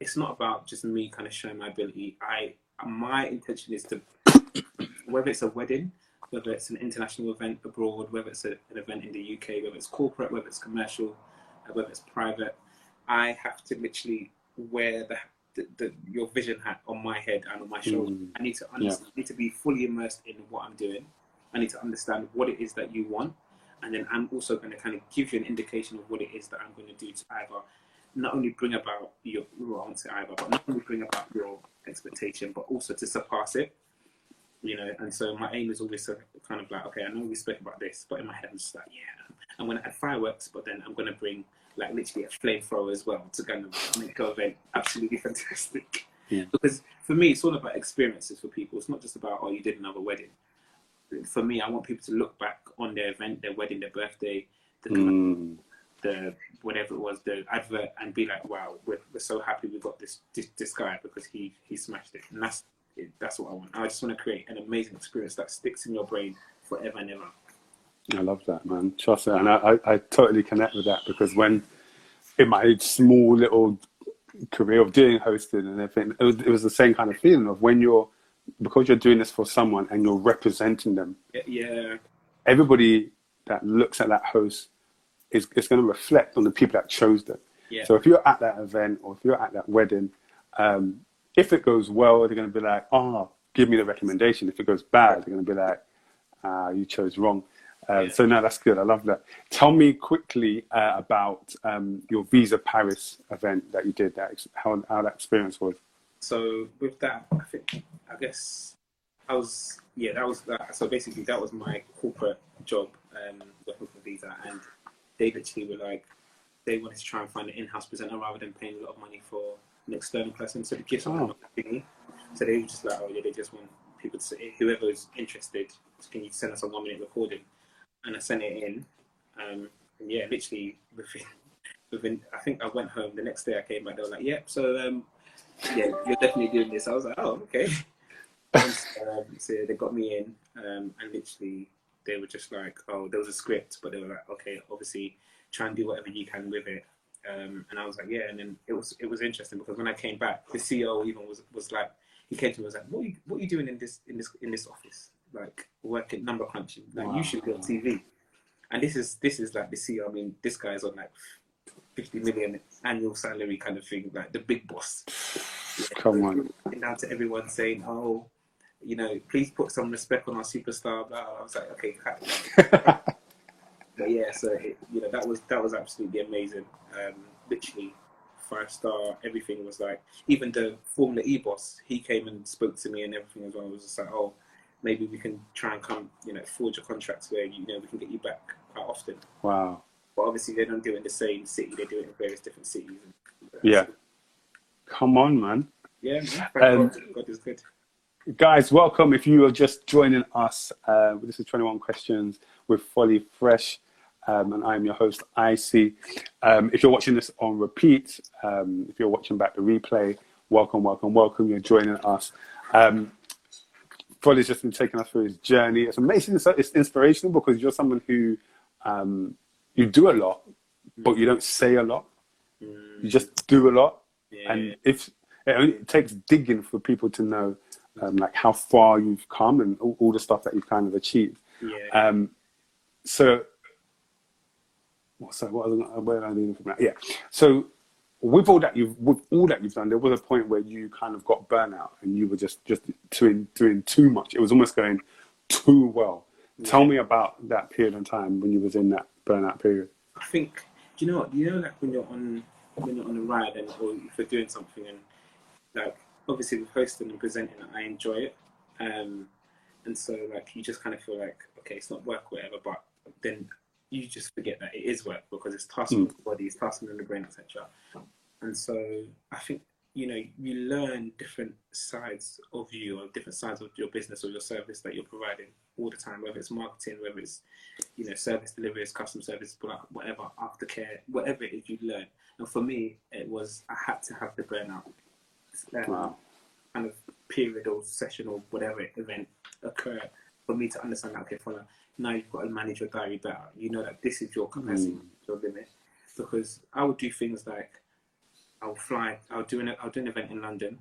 S2: it's not about just me kind of showing my ability. I my intention is to whether it's a wedding, whether it's an international event abroad, whether it's a, an event in the UK, whether it's corporate, whether it's commercial, whether it's private, I have to literally wear the, the, the your vision hat on my head and on my shoulder.
S1: Mm.
S2: I need to understand, I need to be fully immersed in what I'm doing. I need to understand what it is that you want, and then I'm also going to kind of give you an indication of what it is that I'm going to do to either not only bring about your well, I either, but not only bring about your expectation, but also to surpass it. You know, and so my aim is always to kind of like, okay, I know we spoke about this, but in my head I'm just like, yeah, I'm going to add fireworks, but then I'm going to bring like literally a flamethrower as well to kind of make the event absolutely *laughs* fantastic.
S1: Yeah.
S2: Because for me, it's all about experiences for people. It's not just about oh, you did another wedding. For me, I want people to look back on their event, their wedding, their birthday, the
S1: mm,
S2: the whatever it was, the advert, and be like, wow, we're, we're so happy we got this, this this guy because he he smashed it, and that's that's what I want. I just want to create an amazing experience that sticks in your brain forever and ever.
S1: I love that, man. Trust me, and I, I, I totally connect with that because when in my small little career of doing hosting and everything, it was, it was the same kind of feeling of when you're because you're doing this for someone and you're representing them.
S2: Yeah,
S1: Everybody that looks at that host is, is going to reflect on the people that chose them.
S2: yeah,
S1: So if you're at that event or if you're at that wedding, um, if it goes well, they're going to be like, "Oh, give me the recommendation." If it goes bad, they're going to be like, "Ah, you chose wrong." Uh,
S2: Yeah.
S1: So no, that's good. I love that. Tell me quickly uh, about um, your Visa Paris event that you did. That ex- how how that experience was.
S2: So with that, I think I guess I was yeah that was that. So basically, that was my corporate job um, working for Visa, and they literally were like they wanted to try and find an in-house presenter rather than paying a lot of money for an external person. So the gifts
S1: Oh.
S2: thingy. So they were just like, oh yeah, they just want people to say whoever's interested, can you send us a one-minute recording? And I sent it in. Um, and yeah, literally within, *laughs* within I think I went home the next day. I came back. They were like, yep. so um, yeah, you're definitely doing this. I was like, oh, okay. *laughs* Um, so they got me in, um, and literally they were just like, oh, there was a script, but they were like, okay, obviously try and do whatever you can with it. Um, and I was like, yeah. And then it was it was interesting because when I came back, the CEO even was was like, he came to me and was like, what are you, what are you doing in this in this in this office? Like working number crunching. Like
S1: Wow.
S2: you should be on TV. And this is this is like the CEO. I mean, this guy's on like 50 million annual salary kind of thing, like the big boss. *sighs*
S1: Come on.
S2: And down to everyone saying, oh, you know, please put some respect on our superstar. Blah. I was like, okay, *laughs* but yeah, so it, you know, that was that was absolutely amazing. Um, literally five star. Everything was like, even the Formula E boss, he came and spoke to me and everything as well. It was just like, oh, maybe we can try and come, you know, forge a contract where you know we can get you back quite often.
S1: Wow.
S2: But obviously, they don't do it in the same city. They do it in various different cities.
S1: Yeah. Come on, man.
S2: Yeah, man.
S1: Um,
S2: God. Is good.
S1: Guys, welcome. If you are just joining us, uh, this is 21 Questions with Folly Fresh, um, and I'm your host, Icy. Um, if you're watching this on repeat, um, if you're watching back the replay, welcome, welcome, welcome. You're joining us. Um, Folly's just been taking us through his journey. It's amazing. It's, it's inspirational because you're someone who um, you do a lot, but you don't say a lot. You just do a lot,
S2: Yeah.
S1: and if it only takes digging for people to know, um, like how far you've come and all, all the stuff that you've kind of achieved.
S2: yeah.
S1: Um, so, so what? Was where am I leading from that? Yeah. So, with all that you've with all that you've done, there was a point where you kind of got burnout and you were just just doing doing too much. It was almost going too well. Tell me about that period of time when you was in that burnout period.
S2: I think do you know what you know like when you're on when you're on a ride and or if you're doing something and like obviously with hosting and presenting I enjoy it um and so like you just kind of feel like okay it's not work whatever but then you just forget that it is work because it's tasking
S1: Mm.
S2: the body it's tasking the brain etc and so I think you know you learn different sides of you or different sides of your business or your service that you're providing all the time whether it's marketing whether it's you know, service deliveries, customer service, whatever, aftercare, whatever it is you learn. And for me, it was I had to have the burnout um,
S1: Wow.
S2: kind of period or session or whatever event occur for me to understand that okay, Fala, now you've got to manage your diary better. You know that this is your capacity, your limit. Because I would do things like I'll fly, I'll do an I'll do an event in London,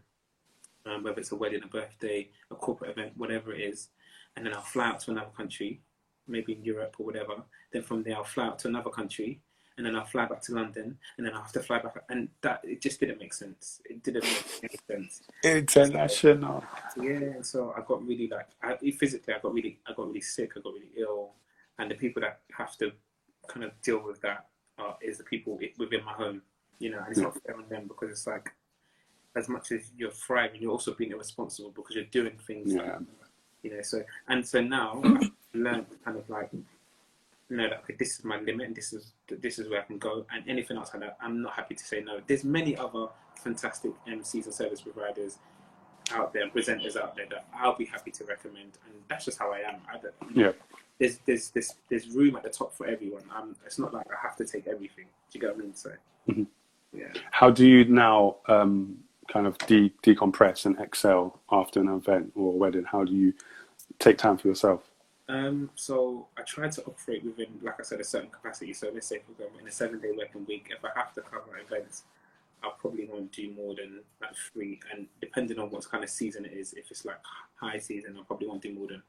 S2: um, whether it's a wedding, a birthday, a corporate event, whatever it is, and then I'll fly out to another country, maybe in Europe or whatever. Then from there I'll fly out to another country, and then I'll fly back to London, and then I'll have to fly back. And that it just didn't make sense. It didn't make any sense.
S1: International.
S2: Yeah, so I got really like I, physically, I got really, I got really sick. I got really ill, and the people that have to kind of deal with that are, is the people within my home. You know, and it's not fair on them because it's like as much as you're thriving, you're also being irresponsible because you're doing things.
S1: Yeah.
S2: That, you know, so and so now I've learned kind of like know that okay, this is my limit and this is this is where I can go and anything outside that I'm not happy to say no. There's many other fantastic MCs and service providers out there and presenters out there that I'll be happy to recommend and that's just how I am. I
S1: Yeah.
S2: There's there's there's there's room at the top for everyone. Um, it's not like I have to take everything. Do you get what I mean? So
S1: Mhm.
S2: yeah.
S1: How do you now um, kind of de- decompress and excel after an event or a wedding? How do you take time for yourself?
S2: Um, so I try to operate within, like I said, a certain capacity. So let's say, for example, in a seven-day working week, if I have to cover events, I probably won't do more than like three. And depending on what kind of season it is, if it's like high season, I probably won't do more than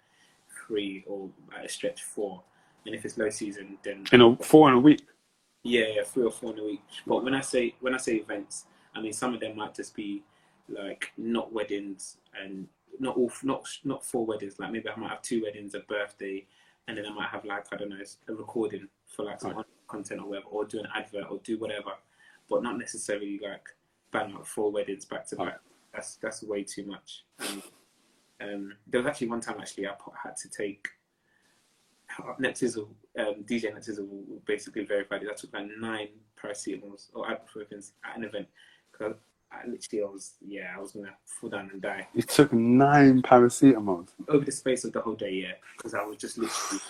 S2: three or at a stretch four. And if it's low season, then
S1: In a four in a week.
S2: yeah, yeah, three or four in a week. But when I say when I say events, I mean some of them might just be like not weddings and not all not not four weddings. Like maybe I might have two weddings, a birthday, and then I might have like I don't know a recording for like some
S1: Right.
S2: content or whatever, or do an advert or do whatever, but not necessarily like bang out four weddings back to back.
S1: Right.
S2: That's that's way too much. And, um, there was actually one time actually I had to take Neptizzle, um, DJ Neptizzle basically verified this. I took like nine paracetamols or ibuprofens at an event because I literally I was yeah I was gonna fall down and die
S1: You took nine paracetamols.
S2: over the space of the whole day yeah because I was just literally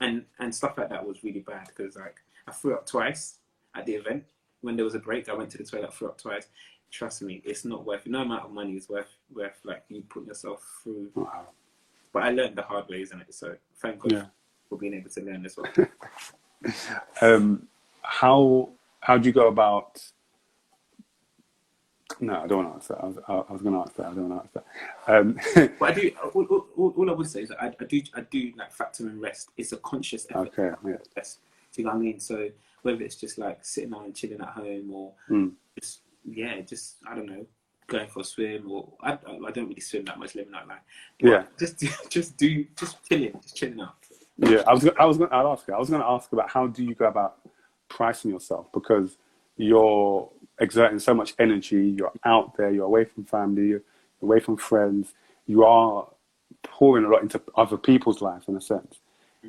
S2: and and stuff like that was really bad because like I threw up twice at the event when there was a break I went to the toilet threw up twice. Trust me, it's not worth. No amount of money is worth worth like you put yourself through.
S1: Wow.
S2: But I learned the hard way, isn't it? So thank God
S1: Yeah.
S2: for being able to learn as well. *laughs*
S1: Um, how how do you go about? No, I don't want to answer that. I was, I, I was going to ask that. I don't want to ask that. Um, *laughs*
S2: But I do. All, all, all, I would say is that I, I do. I do like factor in rest. It's a conscious effort.
S1: okay. Yeah.
S2: Rest. Do you know what I mean? So whether it's just like sitting down and chilling at home, or
S1: Mm.
S2: just yeah, just I don't know, going for a swim, or I, I don't really swim that much living out like.
S1: Yeah.
S2: Just *laughs* just do just chilling, just chilling out.
S1: Yeah, I was I was going to ask you. I was going to ask about how do you go about pricing yourself because you're exerting so much energy. You're out there. You're away from family. You're away from friends. You are pouring a lot into other people's lives in a sense.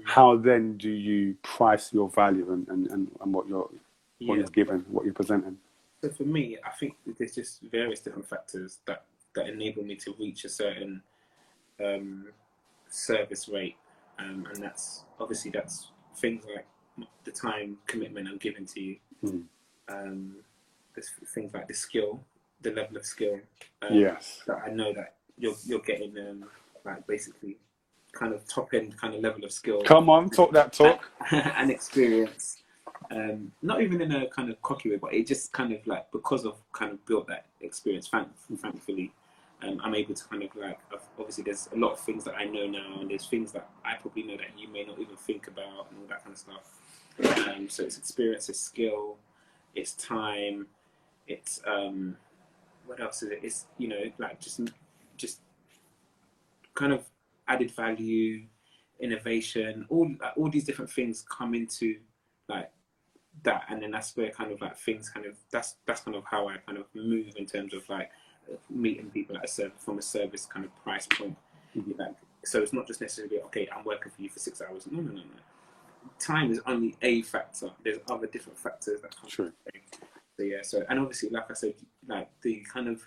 S1: How then do you price your value and, and, and, and what you're what
S2: Yeah.
S1: you're giving, what you're presenting?
S2: So for me, I think there's just various different factors that that enable me to reach a certain um, service rate, um, and that's obviously that's things like the time commitment I'm giving to you.
S1: Mm.
S2: Um, there's things like the skill, the level of skill. Um,
S1: Yes.
S2: That I know that you're you're getting um, like basically kind of top end kind of level of skill
S1: Come on, talk that talk. *laughs*
S2: and experience. Um, not even in a kind of cocky way, but it just kind of like because of kind of built that experience. Thank, thankfully, um, I'm able to kind of like obviously there's a lot of things that I know now, and there's things that I probably know that you may not even think about, and all that kind of stuff. Um, so it's experience, it's skill, it's time, it's um, what else is it? It's you know like just just kind of added value, innovation, all all these different things come into like that, and then that's where kind of like things kind of that's that's kind of how I kind of move in terms of like meeting people at a service from a service kind of price point. Mm-hmm. Like, so it's not just necessarily okay, I'm working for you for six hours. No, no, no, no. Time is only a factor. There's other different factors that come.
S1: True.
S2: So yeah, so and obviously, like I said, like the kind of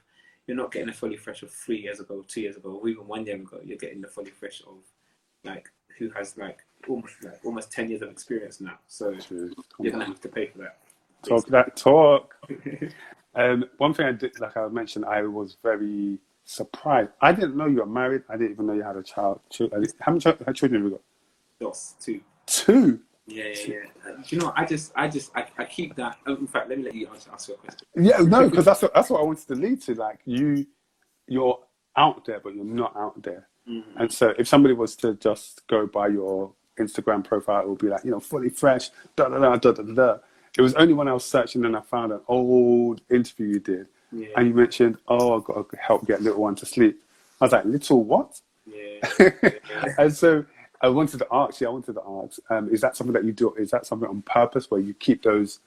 S2: you're not getting a Folly Fresh of three years ago, two years ago, or even one year ago. You're getting the Folly Fresh of like who has like almost like almost ten years of experience now. So True. you're gonna have to pay for that.
S1: Talk that talk. *laughs* um, one thing I did, like I mentioned, I was very surprised. I didn't know you were married. I didn't even know you had a child. How many children have you got?
S2: Dos, two.
S1: Two.
S2: Yeah, yeah, yeah. Uh, you know, I just, I just, I, I keep that. Oh, in fact, let me let you answer, ask your question.
S1: Yeah, no, because that's what, that's what I wanted to lead to. Like you, you're out there, but you're not out there. Mm-hmm. And so, if somebody was to just go by your Instagram profile, it would be like, you know, Folly Fresh, da da da da da da. It was only when I was searching and I found an old interview you did, yeah. and you mentioned, "Oh, I've got to help get little one to sleep." I was like, "Little what?"
S2: Yeah. *laughs*
S1: and so I wanted to ask. Yeah, I wanted to ask. Um, is that something that you do? Is that something on purpose where you keep those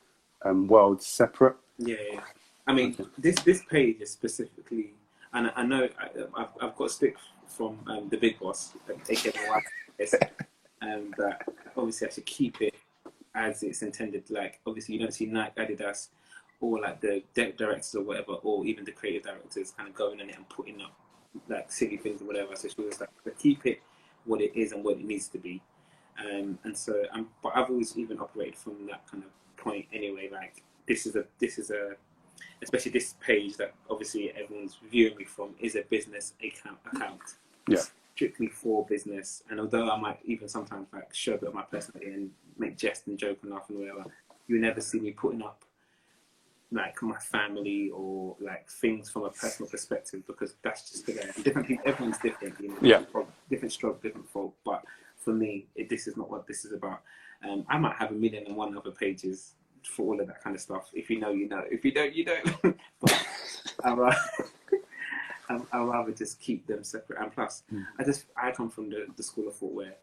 S1: um, worlds separate?
S2: Yeah, yeah. I mean, okay. this this page is specifically, and I, I know I, have I've got stick from um, the big boss, aka my wife, um, that obviously I should keep it as it's intended. Like, obviously, you don't see Nike, Adidas, or like the directors or whatever, or even the creative directors kind of going in it and putting up like silly things or whatever. So she was like, but keep it what it is and what it needs to be. Um, and so, I'm, but I've always even operated from that kind of point anyway. Like this is a this is a especially this page that obviously everyone's viewing me from is a business account account.
S1: Yeah.
S2: Strictly for business, and although I might even sometimes like show a bit of my personality and make jest and joke and laugh and whatever, you never see me putting up like my family or like things from a personal perspective because that's just the different people everyone's different you know
S1: yeah
S2: different stroke different folk but for me it, this is not what this is about um, i might have a million and one other pages for all of that kind of stuff if you know you know if you don't you don't *laughs* but I'd rather, *laughs* I'd rather just keep them separate and plus mm. i just i come from the, the school of thought where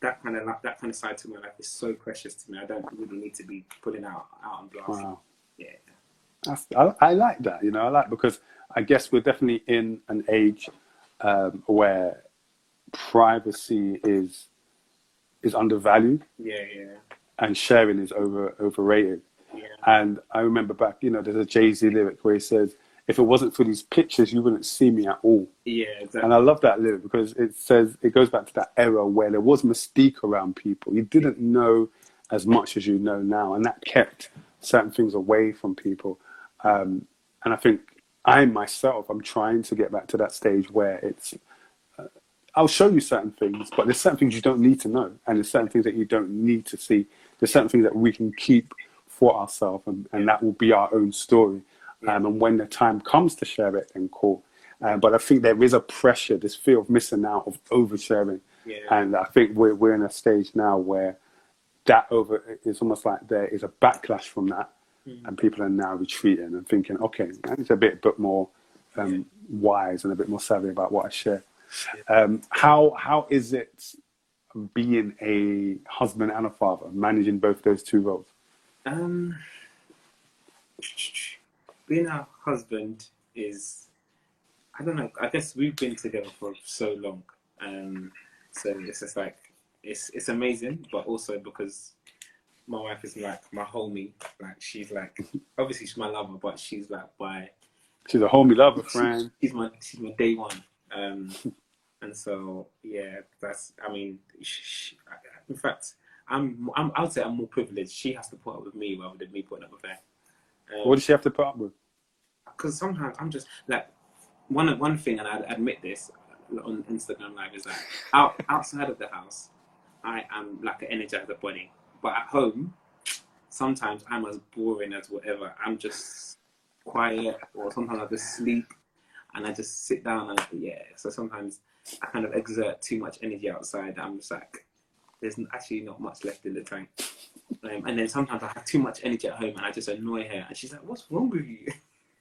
S2: that kind of that kind of side to my life is so precious to me. I don't really need to be putting out out on blast. Wow. Yeah.
S1: That's, I, I, like that, you know, I like because I guess we're definitely in an age um, where privacy is is undervalued.
S2: Yeah, yeah.
S1: And sharing is over overrated.
S2: Yeah.
S1: And I remember back, you know, there's a Jay Z lyric where he says, "If it wasn't for these pictures, you wouldn't see me at all."
S2: Yeah, exactly.
S1: And I love that lyric because it says it goes back to that era where there was mystique around people. You didn't know as much as you know now, and that kept certain things away from people. Um, and I think I myself, I'm trying to get back to that stage where it's, uh, I'll show you certain things, but there's certain things you don't need to know, and there's certain things that you don't need to see. There's certain things that we can keep for ourselves, and, and that will be our own story. Um, and when the time comes to share it, then cool. Um, but I think there is a pressure, this fear of missing out, of oversharing.
S2: Yeah.
S1: And I think we're, we're in a stage now where that over it's almost like there is a backlash from that mm. and people are now retreating and thinking okay i need to be a bit more um, yeah. wise and a bit more savvy about what i share yeah. um, how how is it being a husband and a father managing both those two roles
S2: um, being a husband is i don't know i guess we've been together for so long um, so it's just like it's it's amazing, but also because my wife is like my homie. Like she's like obviously she's my lover, but she's like my
S1: she's a homie lover friend.
S2: She's, my she's my day one. Um, and so yeah, that's I mean, she, in fact, I'm I'm I would say I'm more privileged. She has to put up with me rather than me putting up with her.
S1: Um, what does she have to put up with?
S2: Because sometimes I'm just like one one thing, and I admit this. on Instagram Live is that out outside of the house, I am like an energizer bunny, but at home, sometimes I'm as boring as whatever. I'm just quiet, or sometimes I just sleep, and I just sit down and yeah. So sometimes I kind of exert too much energy outside. I'm just like, there's actually not much left in the tank. Um, and then sometimes I have too much energy at home and I just annoy her, and she's like, "What's wrong with you?"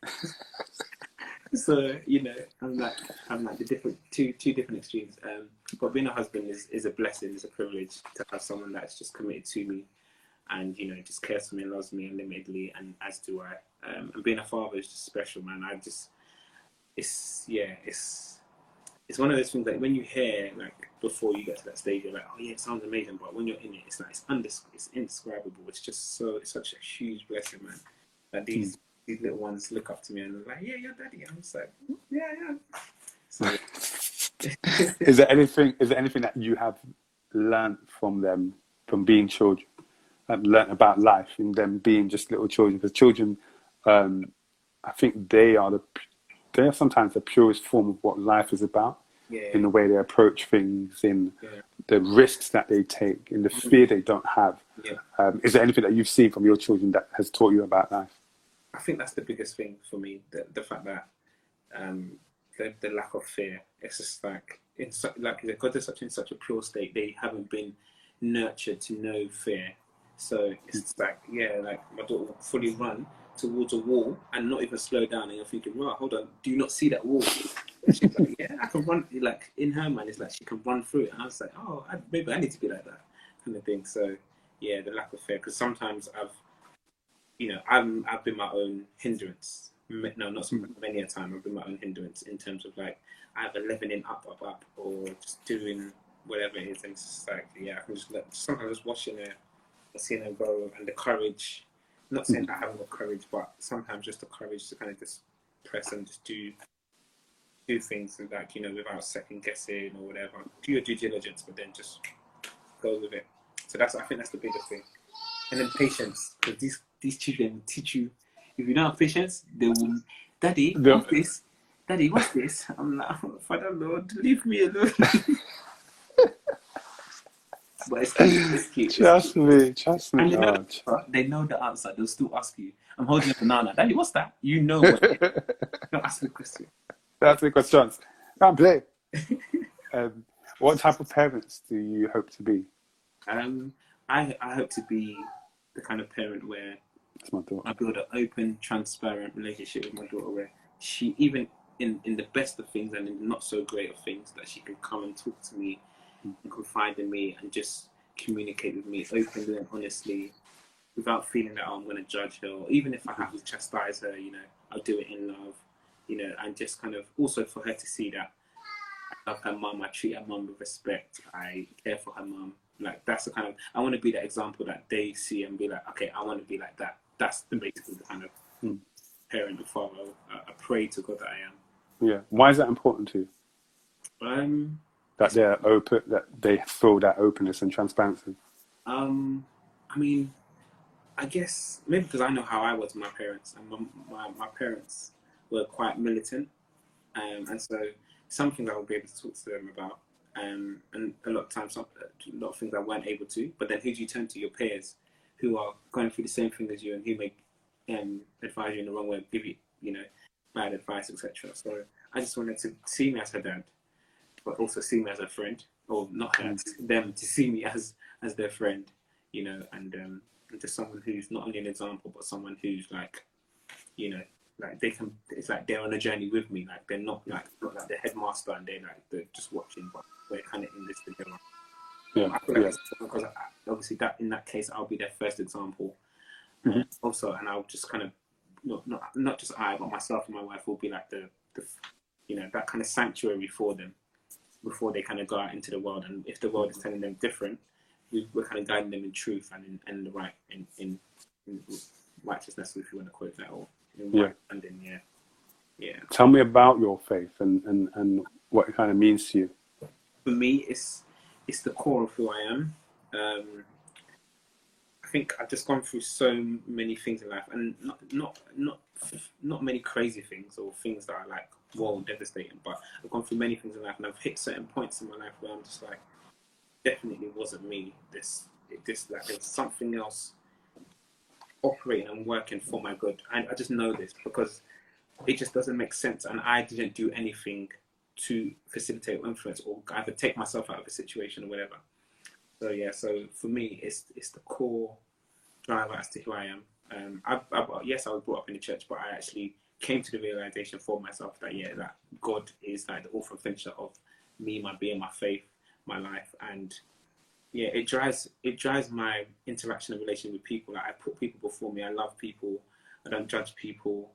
S2: *laughs* so you know, I'm like, I'm like the different two two different extremes. Um, but being a husband is, is a blessing, is a privilege to have someone that's just committed to me, and you know, just cares for me and loves me unlimitedly, and as do I. Um, and being a father is just special, man. I just, it's yeah, it's it's one of those things that when you hear like before you get to that stage, you're like, oh yeah, it sounds amazing, but when you're in it, it's like it's, undescribable. it's indescribable. It's just so it's such a huge blessing, man. That these these little ones look up to me and they're like, yeah, you're daddy. I'm just like, yeah, yeah. *laughs* So, *laughs*
S1: is there anything? Is there anything that you have learned from them from being children? And learned about life in them being just little children because children, um, I think they are the they are sometimes the purest form of what life is about
S2: yeah.
S1: in the way they approach things, in
S2: Yeah.
S1: the risks that they take, in the fear they don't have.
S2: Yeah.
S1: Um, is there anything that you've seen from your children that has taught you about life?
S2: I think that's the biggest thing for me. The, the fact that um, the, the lack of fear. It's just like in such like because they're such in such a pure state, they haven't been nurtured to know fear. So it's like yeah, like my daughter will fully run towards a wall and not even slow down, and you're thinking, right, hold on, do you not see that wall? She's like, yeah, I can run. Like in her mind, it's like she can run through it, and I was like, oh, I, maybe I need to be like that kind of thing. So yeah, the lack of fear because sometimes I've you know, I'm I've been my own hindrance. No, not so hmm. many a time. I've been my own hindrance in terms of like either leveling up, up, up, or just doing whatever it is. And it's just like, yeah, I can just let, sometimes just watching her, seeing her grow, and the courage. Not saying I haven't got courage, but sometimes just the courage to kind of just press and just do do things like you know without second guessing or whatever. Do your due diligence, but then just go with it. So that's I think that's the biggest thing. And then patience, because these these children teach you. If you don't have patience, they will. Daddy,
S1: Yeah.
S2: what's this? Daddy, what's this? *laughs* I'm like, "Oh, Father Lord, leave me alone. *laughs* but it's cute. It's cute.
S1: Trust me, trust
S2: And
S1: me.
S2: they know, the answer. they know the answer. They'll still ask you. I'm holding a banana. Daddy, what's that? You know what it is. *laughs* Don't ask me a question.
S1: That's the question. Can't play. um, what type of parents do you hope to be?
S2: Um, I I hope to be the kind of parent where
S1: That's my thought.
S2: I build an open, transparent relationship with my daughter where she, even in, in the best of things and in the not so great of things, that she can come and talk to me hmm. and confide in me and just communicate with me openly and honestly without feeling that oh, I'm going to judge her. Or even if I have to chastise her, you know, I'll do it in love, you know, and just kind of also for her to see that I love her mum, I treat her mum with respect, I care for her mum. Like that's the kind of I want to be that example that they see and be like, okay, I want to be like that. That's the basically the kind of parent and father I, I pray to God that I am.
S1: Yeah. Why is that important to you?
S2: Um,
S1: That they're open, that they feel that openness and transparency.
S2: um, I mean, I guess maybe because I know how I was with my parents, and my, my, my parents were quite militant, um, and so some things I would be able to talk to them about, um, and a lot of times, some, a lot of things I weren't able to. But then, who do you turn to? Your peers, who are going through the same thing as you, and who may um, advise you in the wrong way, give you, you know, bad advice, etc. So I just wanted to see me as her dad, but also see me as a friend, or not her, them to see me as as their friend, you know, and um, and just someone who's not only an example, but someone who's like, you know, like they can. It's like they're on a journey with me. Like they're not like not like the headmaster and they're like they're just watching, but we're kind of in this together.
S1: Yeah.
S2: I
S1: Yeah.
S2: because obviously that in that case I'll be their first example.
S1: Mhm.
S2: Also, and I'll just kind of not, not not just I, but myself and my wife will be like the, the you know that kind of sanctuary for them before they kind of go out into the world. And if the world is telling them different, we, we're kind of guiding them in truth and in, and the right in, in, in righteousness, if you want to quote that, or in
S1: Yeah.
S2: right standing. Yeah, yeah.
S1: Tell me about your faith and, and, and what it kind of means to you.
S2: for me, it's it's the core of who I am. Um, I think I've just gone through so many things in life, and not not not not many crazy things or things that are like whoa, devastating. But I've gone through many things in life, and I've hit certain points in my life where I'm just like, definitely wasn't me. This, this, like, there's something else operating and working for my good. And I just know this because it just doesn't make sense, and I didn't do anything to facilitate or influence or either take myself out of a situation or whatever. So yeah, so for me, it's it's the core driver as to who I am. Um, I, I, yes, I was brought up in the church, but I actually came to the realization for myself that yeah, that God is like the author and finisher of me, my being, my faith, my life, and yeah, it drives it drives my interaction and relation with people. Like I put people before me. I love people. I don't judge people.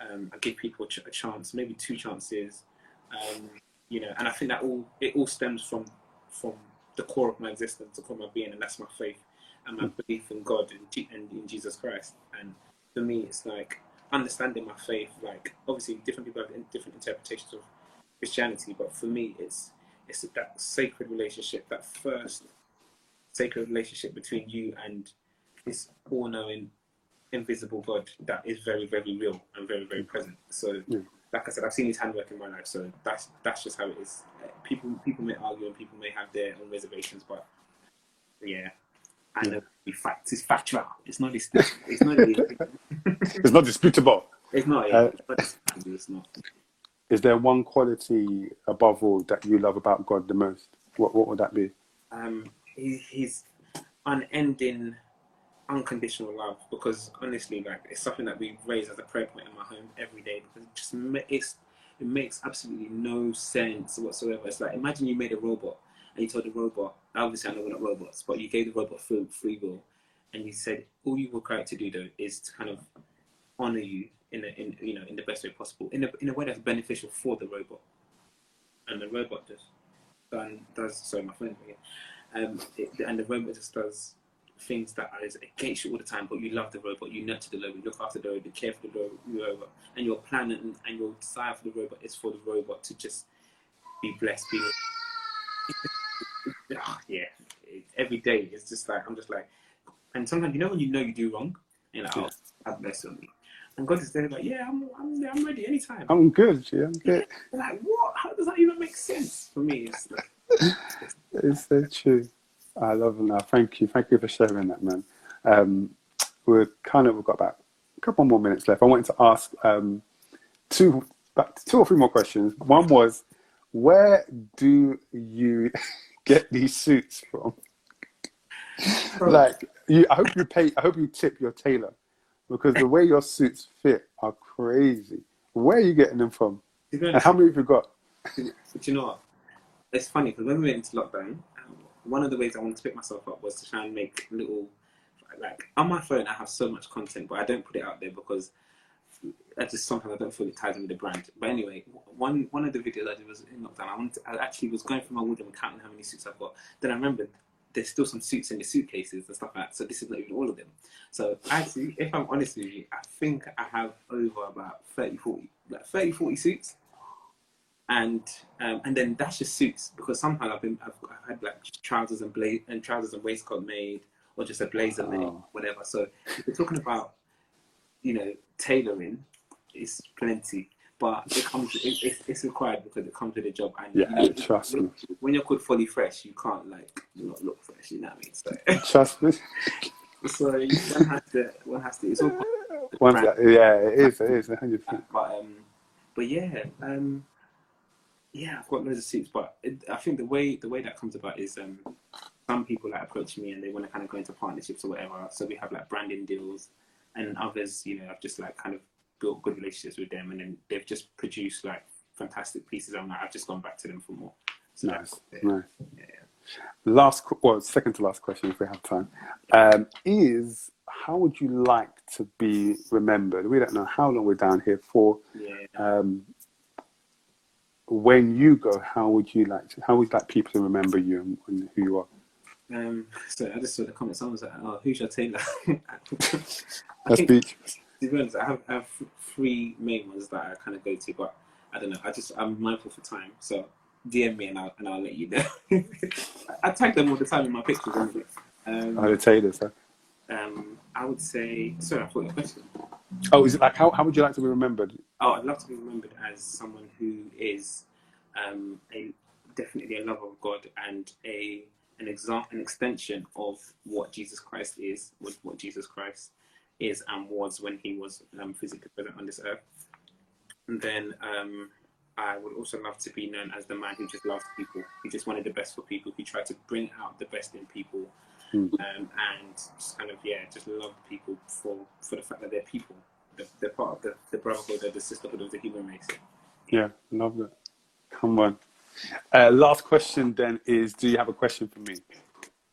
S2: Um, I give people a chance, maybe two chances. Um, you know, and I think that all it all stems from from the core of my existence, the core of my being, and that's my faith and my belief in God and, in Jesus Christ. And for me, it's like understanding my faith. Like obviously, different people have different interpretations of Christianity, but for me, it's it's that sacred relationship, that first sacred relationship between you and this all-knowing, invisible God that is very, very real and very, very present. So. Yeah like I said, I've seen his handwork in my life, so that's that's just how it is. People people may argue and people may have their own reservations, but yeah, I know yeah. it's factual. It's not it's not *laughs*
S1: it's not disputable.
S2: It's not. Yeah, uh, but it's not.
S1: Is there one quality above all that you love about God the most? What what would that be?
S2: Um, he, he's unending unconditional love because honestly, like it's something that we raise as a prayer point in my home every day because it just it's it makes absolutely no sense whatsoever. It's like imagine you made a robot and you told the robot, obviously I know we're not robots, but you gave the robot free, free will, and you said all you were required to do though is to kind of honor you in a, in you know in the best way possible, in a in a way that's beneficial for the robot, and the robot just done does sorry my phone again, um, it, and the robot just does things that are against you all the time, but you love the robot, you nurture the robot, you look after the robot, you care for the robot, and your plan and, and your desire for the robot is for the robot to just be blessed, be oh, *laughs* yeah. Every day it's just like I'm just like, and sometimes you know when you know you do wrong, you're like, oh, have mercy on me. And God is there like, yeah, I'm, I'm, I'm ready anytime.
S1: I'm good, yeah, I'm good.
S2: Yeah. Like, what? How does that even make sense for me? It's, like, *laughs*
S1: it's so true. I love that. Thank you. Thank you for sharing that, man. Um, we're kind of, we've got about a couple more minutes left. I wanted to ask um, two, two or three more questions. One was, where do you *laughs* get these suits from? like, you, I hope you pay. I hope you tip your tailor because the way your suits fit are crazy. Where are you getting them from? And how many have you got?
S2: But you know what? It's funny because when we went into lockdown, one of the ways I wanted to pick myself up was to try and make little, like on my phone, I have so much content, but I don't put it out there because I just sometimes I don't feel it ties in with the brand. But anyway, one one of the videos I did was in lockdown. I wanted, to, I actually was going through my wardrobe and counting how many suits I've got. Then I remembered there's still some suits in the suitcases and stuff like that. So this is not even all of them. So actually, if I'm honest with you, I think I have over about 30, 40, like 30, 40 suits and um, and then that's just suits because somehow I've been I've, I've had like trousers and blaze and trousers and waistcoat made or just a blazer oh. made whatever. So if we're talking about you know tailoring, it's plenty, but it comes it, it's, it's required because it comes with a job. And
S1: yeah,
S2: you know,
S1: trust
S2: when,
S1: me.
S2: When you're called Folly Fresh, you can't like not look fresh. You know what I mean?
S1: So *laughs* trust me.
S2: so one has to one has to. It's all.
S1: One, yeah, it is. It is. 100%.
S2: But um, but yeah, um, yeah, I've got loads of suits, but it, I think the way the way that comes about is um, some people like approach me and they want to kind of go into partnerships or whatever. So we have like branding deals, and others, you know, I've just like kind of built good relationships with them, and then they've just produced like fantastic pieces. I'm like, I've just gone back to them for more.
S1: So nice, yeah. nice. Yeah. Last, well, second to last question, if we have time, um, is how would you like to be remembered? We don't know how long we're down here for.
S2: Yeah.
S1: Um, when you go, how would you like to, how would you like people to remember you and, and who you are?
S2: Um, so I just saw the comments. I was like, "Oh, who's your tailor?" *laughs*
S1: That's beach.
S2: To be honest, I have, I have three main ones that I kind of go to, but I don't know. I just I'm mindful for time, so DM me and I'll and I'll let you know. *laughs* I tag them all the time in my pictures. Um,
S1: oh, the tailors, huh?
S2: Um, I would say. Sorry, I thought your question.
S1: Oh, is it like how, how would you like to be remembered?
S2: Oh, I'd love to be remembered as someone who is um, a definitely a lover of God and a an example, an extension of what Jesus Christ is, what, what Jesus Christ is and was when he was um, physically present on this earth. And then um, I would also love to be known as the man who just loved people, who just wanted the best for people, who tried to bring out the best in people,
S1: Mm.
S2: um, and just kind of yeah, just love people for for the fact that they're people. They're, they're part of the, the brotherhood or the sisterhood of the human race.
S1: Yeah, love that. Come on. Uh, last question then is: Do you have a question for me?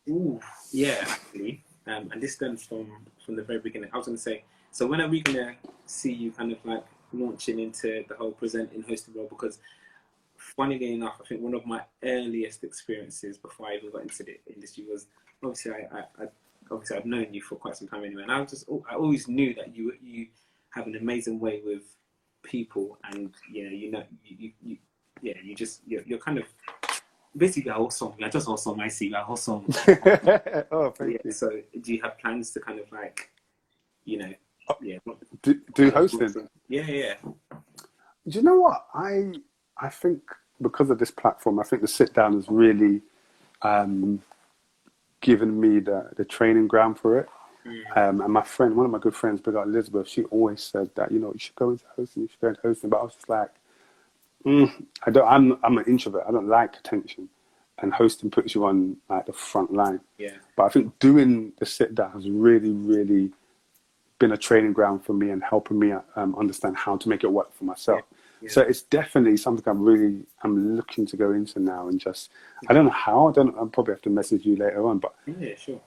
S2: Ooh, yeah, actually. Um, and this stems from from the very beginning. I was going to say, so when are we going to see you kind of like launching into the whole presenting hosting role? Because funnily enough, I think one of my earliest experiences before I even got into the industry was obviously I, I, I obviously I've known you for quite some time anyway, and I was just I always knew that you you have an amazing way with people, and you know you know you, you, yeah you just you're, you're kind of basically awesome. You're just awesome. Icy, you're awesome. *laughs*
S1: oh, thank
S2: yeah,
S1: you.
S2: so do you have plans to kind of like, you know, yeah,
S1: Do, do hosting.
S2: Yeah, yeah.
S1: Do you know what I I think because of this platform, I think the sit down has really um, given me the the training ground for it. Um, and my friend, one of my good friends, Big Up Elizabeth, she always said that you know you should go into hosting, you should go into hosting. But I was just like, mm, I don't. I'm I'm an introvert. I don't like attention, and hosting puts you on like the front line.
S2: Yeah.
S1: But I think doing the sit down has really, really been a training ground for me and helping me um, understand how to make it work for myself.
S2: Yeah.
S1: So it's definitely something I'm really I'm looking to go into now and just I don't know how I don't I'll probably have to message you later on, but
S2: Yeah, sure.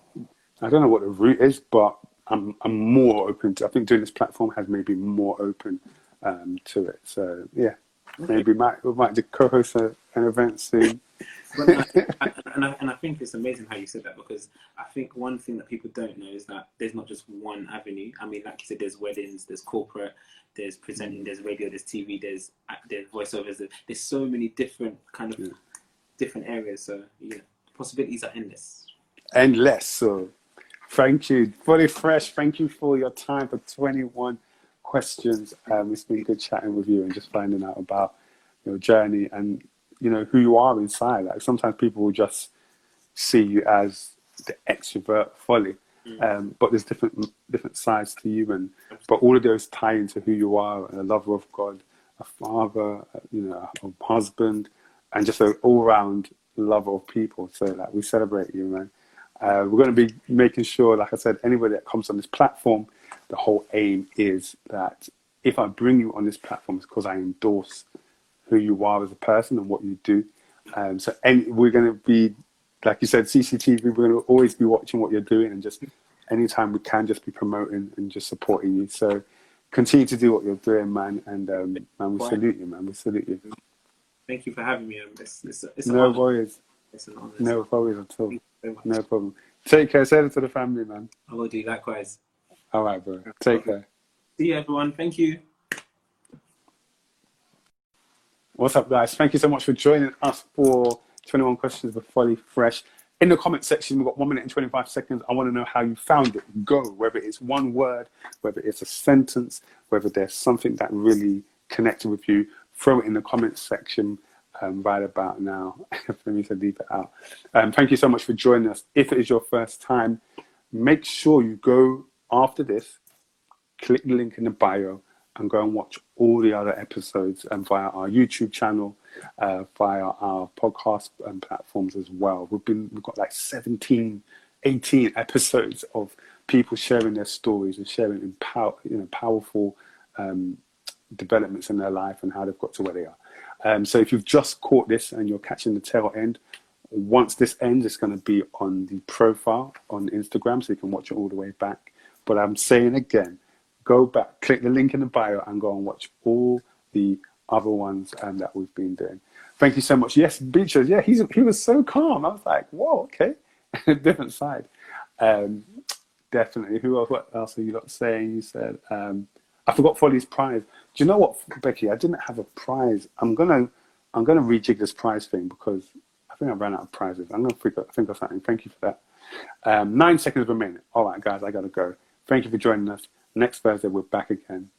S1: I don't know what the route is, but I'm I'm more open to. I think doing this platform has made me more open um, to it. So yeah, maybe might we might do co-host a, an event soon. *laughs*
S2: I, I, and, I, and I think it's amazing how you said that because I think one thing that people don't know is that there's not just one avenue. I mean, like you said, there's weddings, there's corporate, there's presenting, there's radio, there's TV, there's there's voiceovers. There's so many different kind of
S1: Yeah.
S2: different areas. So yeah, the possibilities are endless.
S1: Endless. So thank you, Folly Fresh. Thank you for your time for 21 questions. Um, it's been good chatting with you and just finding out about your journey and you know who you are inside. Like sometimes people will just see you as the extrovert folly, um, but there's different different sides to you, and but all of those tie into who you are: a lover of God, a father, you know, a husband, and just an all-round lover of people. So like we celebrate you, man. Uh, we're going to be making sure, like I said, anybody that comes on this platform, the whole aim is that if I bring you on this platform, it's because I endorse who you are as a person and what you do. Um, so any, we're going to be, like you said, CCTV, we're going to always be watching what you're doing and just anytime we can just be promoting and just supporting you. So continue to do what you're doing, man. And um, man, we
S2: Right.
S1: salute you, man. We salute you.
S2: Thank you for having me. Um, It's, it's, it's
S1: No worries.
S2: It's an honor.
S1: No worries at all.
S2: Thank you very much.
S1: No problem. Take care. Say it to the family, man.
S2: I will do likewise.
S1: All right, bro. Take care.
S2: See you, everyone. Thank you.
S1: What's up, guys? Thank you so much for joining us for 21 questions with Folly Fresh. In the comment section, we've got one minute and 25 seconds. I want to know how you found it. Go, whether it's one word, whether it's a sentence, whether there's something that really connected with you. Throw it in the comment section um, right about now *laughs* for me to leave it out. Um, thank you so much for joining us. If it is your first time, make sure you go after this, click the link in the bio and go and watch all the other episodes and via our YouTube channel, uh, via our podcast um, platforms as well. We've been we've got like 17, 18 episodes of people sharing their stories and sharing empower, you know, powerful um, developments in their life and how they've got to where they are. Um, so if you've just caught this and you're catching the tail end, once this ends, it's going to be on the profile on Instagram, so you can watch it all the way back. But I'm saying again, go back, click the link in the bio, and go and watch all the other ones um, that we've been doing. Thank you so much. Yes, Beatrice. Yeah, he's he was so calm. I was like, whoa, okay, *laughs* different side. Um, definitely. Who else? What else are you not saying? You said um, I forgot Folly's prize. Do you know what, Becky? I didn't have a prize. I'm gonna I'm gonna rejig this prize thing because I think I ran out of prizes. I'm gonna think of, think of something. Thank you for that. Um, nine seconds per minute. All right, guys, I got to go. Thank you for joining us. Next Thursday, we're back again.